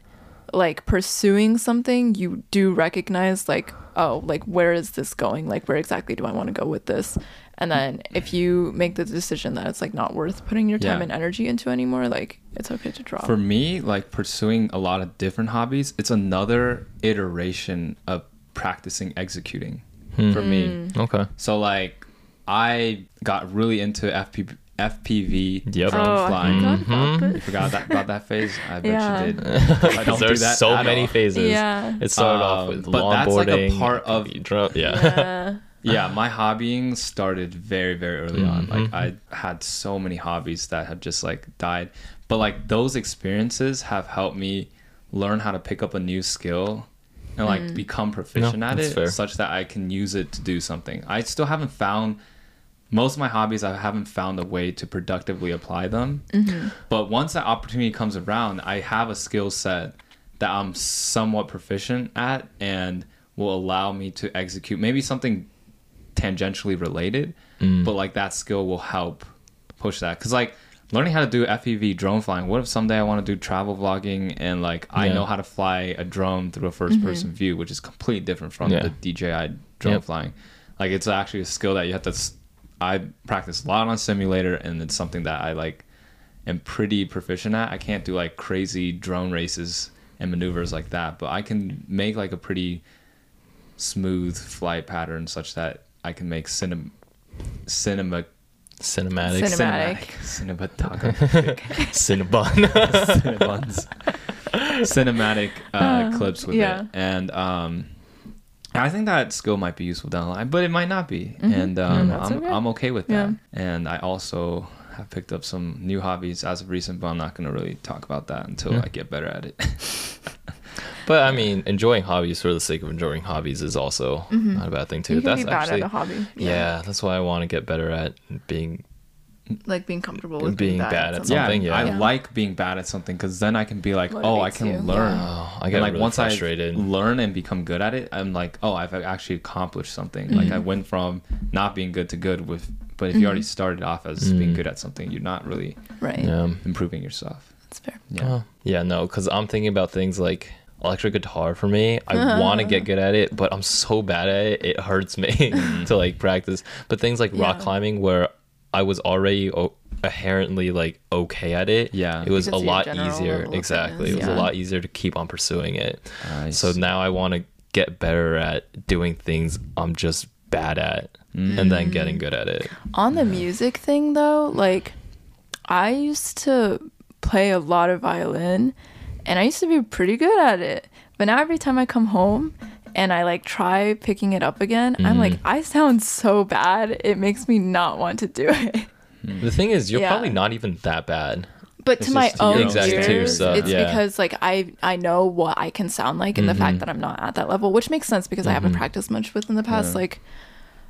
Speaker 2: like pursuing something, you do recognize like, oh, like where is this going? Like where exactly do I want to go with this? And then if you make the decision that it's like not worth putting your time
Speaker 1: Yeah.
Speaker 2: and energy into anymore, like it's okay to drop.
Speaker 1: For me, like pursuing a lot of different hobbies, it's another iteration of practicing executing
Speaker 3: Hmm.
Speaker 1: for me.
Speaker 3: okay.
Speaker 1: So like I got really into FP, FPV
Speaker 3: Yep.
Speaker 1: drone
Speaker 2: oh,
Speaker 1: flying.
Speaker 2: I forgot about
Speaker 3: Mhm.
Speaker 1: You
Speaker 2: this.
Speaker 1: forgot that about that phase? I bet
Speaker 2: Yeah.
Speaker 1: you did. I don't do
Speaker 3: There's
Speaker 1: that
Speaker 3: so
Speaker 1: at
Speaker 3: many
Speaker 1: all.
Speaker 3: phases.
Speaker 2: Yeah.
Speaker 3: It started off
Speaker 1: Um,
Speaker 3: with
Speaker 1: but that's like a part of-
Speaker 3: drum. Yeah.
Speaker 2: Yeah.
Speaker 1: yeah my hobbying started very very early on like i had so many hobbies that have just like died but like those experiences have helped me learn how to pick up a new skill and like become proficient
Speaker 3: No,
Speaker 1: at it
Speaker 3: fair.
Speaker 1: such that i can use it to do something i still haven't found most of my hobbies i haven't found a way to productively apply them but once that opportunity comes around i have a skill set that i'm somewhat proficient at and will allow me to execute maybe something tangentially related
Speaker 3: Mm.
Speaker 1: but like that skill will help push that because like learning how to do FPV drone flying. What if someday I want to do travel vlogging and like I know how to fly a drone through a 1st person view, which is completely different from
Speaker 3: Yeah.
Speaker 1: the DJI drone
Speaker 3: Yep.
Speaker 1: flying. Like it's actually a skill that you have to. S- I practice a lot on simulator, and it's something that I like am pretty proficient at. I can't do like crazy drone races and maneuvers like that, but I can make like a pretty smooth flight pattern such that I can make cinema cinema
Speaker 3: Cinematic.
Speaker 2: Cinematic.
Speaker 1: cinematographic
Speaker 3: Cinnabon.
Speaker 1: cinebuns cinematic uh,
Speaker 2: Uh,
Speaker 1: clips with
Speaker 2: yeah.
Speaker 1: it and um I think that skill might be useful down the line, but it might not be, and um,
Speaker 2: Mm-hmm.
Speaker 1: I'm
Speaker 2: okay.
Speaker 1: I'm okay with that.
Speaker 2: Yeah.
Speaker 1: And I also have picked up some new hobbies as of recent, but I'm not going to really talk about that until
Speaker 3: Yeah.
Speaker 1: I get better at it.
Speaker 3: but I mean, enjoying hobbies for the sake of enjoying hobbies is also not a bad thing too.
Speaker 2: Mm-hmm. you can
Speaker 3: That's
Speaker 2: be bad
Speaker 3: actually
Speaker 2: at a hobby.
Speaker 3: yeah. That's why I want to get better at being
Speaker 2: Like being comfortable with
Speaker 3: Being bad at
Speaker 2: something.
Speaker 3: something, yeah.
Speaker 1: I
Speaker 2: Yeah.
Speaker 1: like being bad at something because then I can be like, oh, I can
Speaker 2: you.
Speaker 1: learn.
Speaker 3: Oh, I
Speaker 1: And
Speaker 3: get
Speaker 1: like
Speaker 3: really
Speaker 1: once
Speaker 3: frustrated.
Speaker 1: I learn and become good at it, I'm like, oh, I've actually accomplished something. Like
Speaker 3: Mm-hmm.
Speaker 1: I went from not being good to good with. But if you already started off as being
Speaker 3: Mm.
Speaker 1: good at something, you're not really
Speaker 2: Right.
Speaker 3: yeah.
Speaker 1: improving yourself.
Speaker 2: That's fair.
Speaker 1: Yeah.
Speaker 3: Oh, yeah, no, because I'm thinking about things like electric guitar for me. I want to get good at it, but I'm so bad at it, it hurts me to like practice. But things like rock climbing, where I was already o- inherently like okay at it,
Speaker 1: Yeah.
Speaker 3: it was
Speaker 2: Because
Speaker 3: a lot easier. Exactly, it
Speaker 2: fitness,
Speaker 3: was a lot easier to keep on pursuing it.
Speaker 1: I
Speaker 3: So
Speaker 1: see.
Speaker 3: now I want to get better at doing things I'm just bad at, and
Speaker 2: Mm.
Speaker 3: then getting good at it.
Speaker 2: On the music thing though, like I used to play a lot of violin and I used to be pretty good at it. But now every time I come home and I like try picking it up again, I'm like
Speaker 3: Mm-hmm.
Speaker 2: I sound so bad. It makes me not want to do it.
Speaker 3: The thing is, you're
Speaker 2: Yeah.
Speaker 3: probably not even that bad.
Speaker 2: But
Speaker 1: It's
Speaker 2: to my
Speaker 1: just to your
Speaker 2: own
Speaker 3: Exactly,
Speaker 2: ears,
Speaker 3: so,
Speaker 2: it's
Speaker 3: yeah.
Speaker 2: because like I I know what I can sound like, and the
Speaker 3: Mm-hmm.
Speaker 2: fact that I'm not at that level, which makes sense because I haven't practiced much within the past like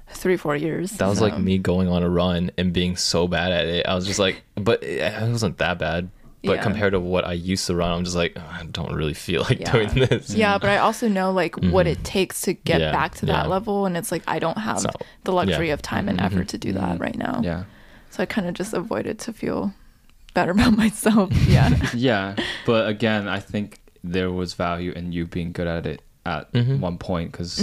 Speaker 2: three four years.
Speaker 3: That was like me going on a run and being so bad at it. I was just like, but it wasn't that bad. But
Speaker 2: Yeah.
Speaker 3: compared to what I used to run, I'm just like, "Ugh, I don't really feel like
Speaker 2: Yeah.
Speaker 3: doing this.
Speaker 2: Yeah, but I also know like what it takes to get
Speaker 3: Mm-hmm. Yeah,
Speaker 2: back to that
Speaker 3: yeah.
Speaker 2: level, and it's like I don't have
Speaker 3: So,
Speaker 2: the luxury
Speaker 3: yeah. Mm-hmm.
Speaker 2: of time and effort to do that right now.
Speaker 1: Yeah.
Speaker 2: So I kind of just avoided to feel better about myself. Yeah.
Speaker 1: Yeah. But again, I think there was value in you being good at it at
Speaker 3: Mhm.
Speaker 1: one point because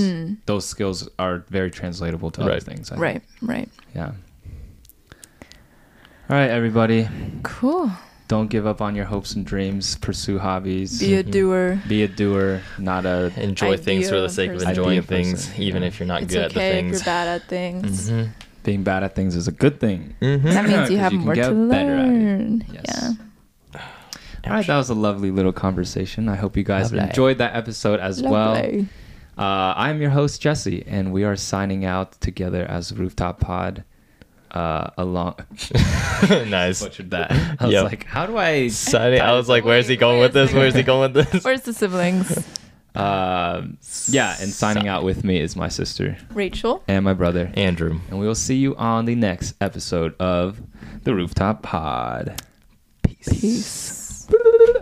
Speaker 1: those skills are very translatable to other things. I think.
Speaker 2: Mm. right. Right.
Speaker 1: Yeah. All right, everybody.
Speaker 2: Cool.
Speaker 1: Don't give up on your hopes and dreams. Pursue hobbies.
Speaker 2: Be a doer.
Speaker 1: Be a doer, not a.
Speaker 3: Enjoy things for the sake of enjoying
Speaker 1: Idea person,
Speaker 3: things, even
Speaker 1: yeah.
Speaker 3: if you're not
Speaker 2: It's
Speaker 3: good at the
Speaker 2: okay if
Speaker 3: things.
Speaker 2: you're bad at things.
Speaker 3: Mhm.
Speaker 1: Being bad at things is a good thing.
Speaker 3: Mhm.
Speaker 2: That means you have
Speaker 1: you
Speaker 2: more
Speaker 1: get
Speaker 2: to
Speaker 1: better at it.
Speaker 2: learn.
Speaker 1: Yes.
Speaker 2: Yeah.
Speaker 1: All right, that was a lovely little conversation. I hope you guys
Speaker 3: Lovely.
Speaker 1: enjoyed that episode as well. Uh, I'm your host Jesse, and we are signing out together as Rooftop Pod. Uh, along,
Speaker 3: nice.
Speaker 1: butchered that. I was
Speaker 3: Yep.
Speaker 1: like, how do I?
Speaker 3: Exciting. I was like, where's he going with this? Where's he going with this?
Speaker 2: Where's the siblings?
Speaker 1: Um, yeah, and signing out with me is my sister
Speaker 2: Rachel.
Speaker 1: and my brother,
Speaker 3: Andrew.
Speaker 1: and we will see you on the next episode of the Rooftop Pod.
Speaker 2: Peace.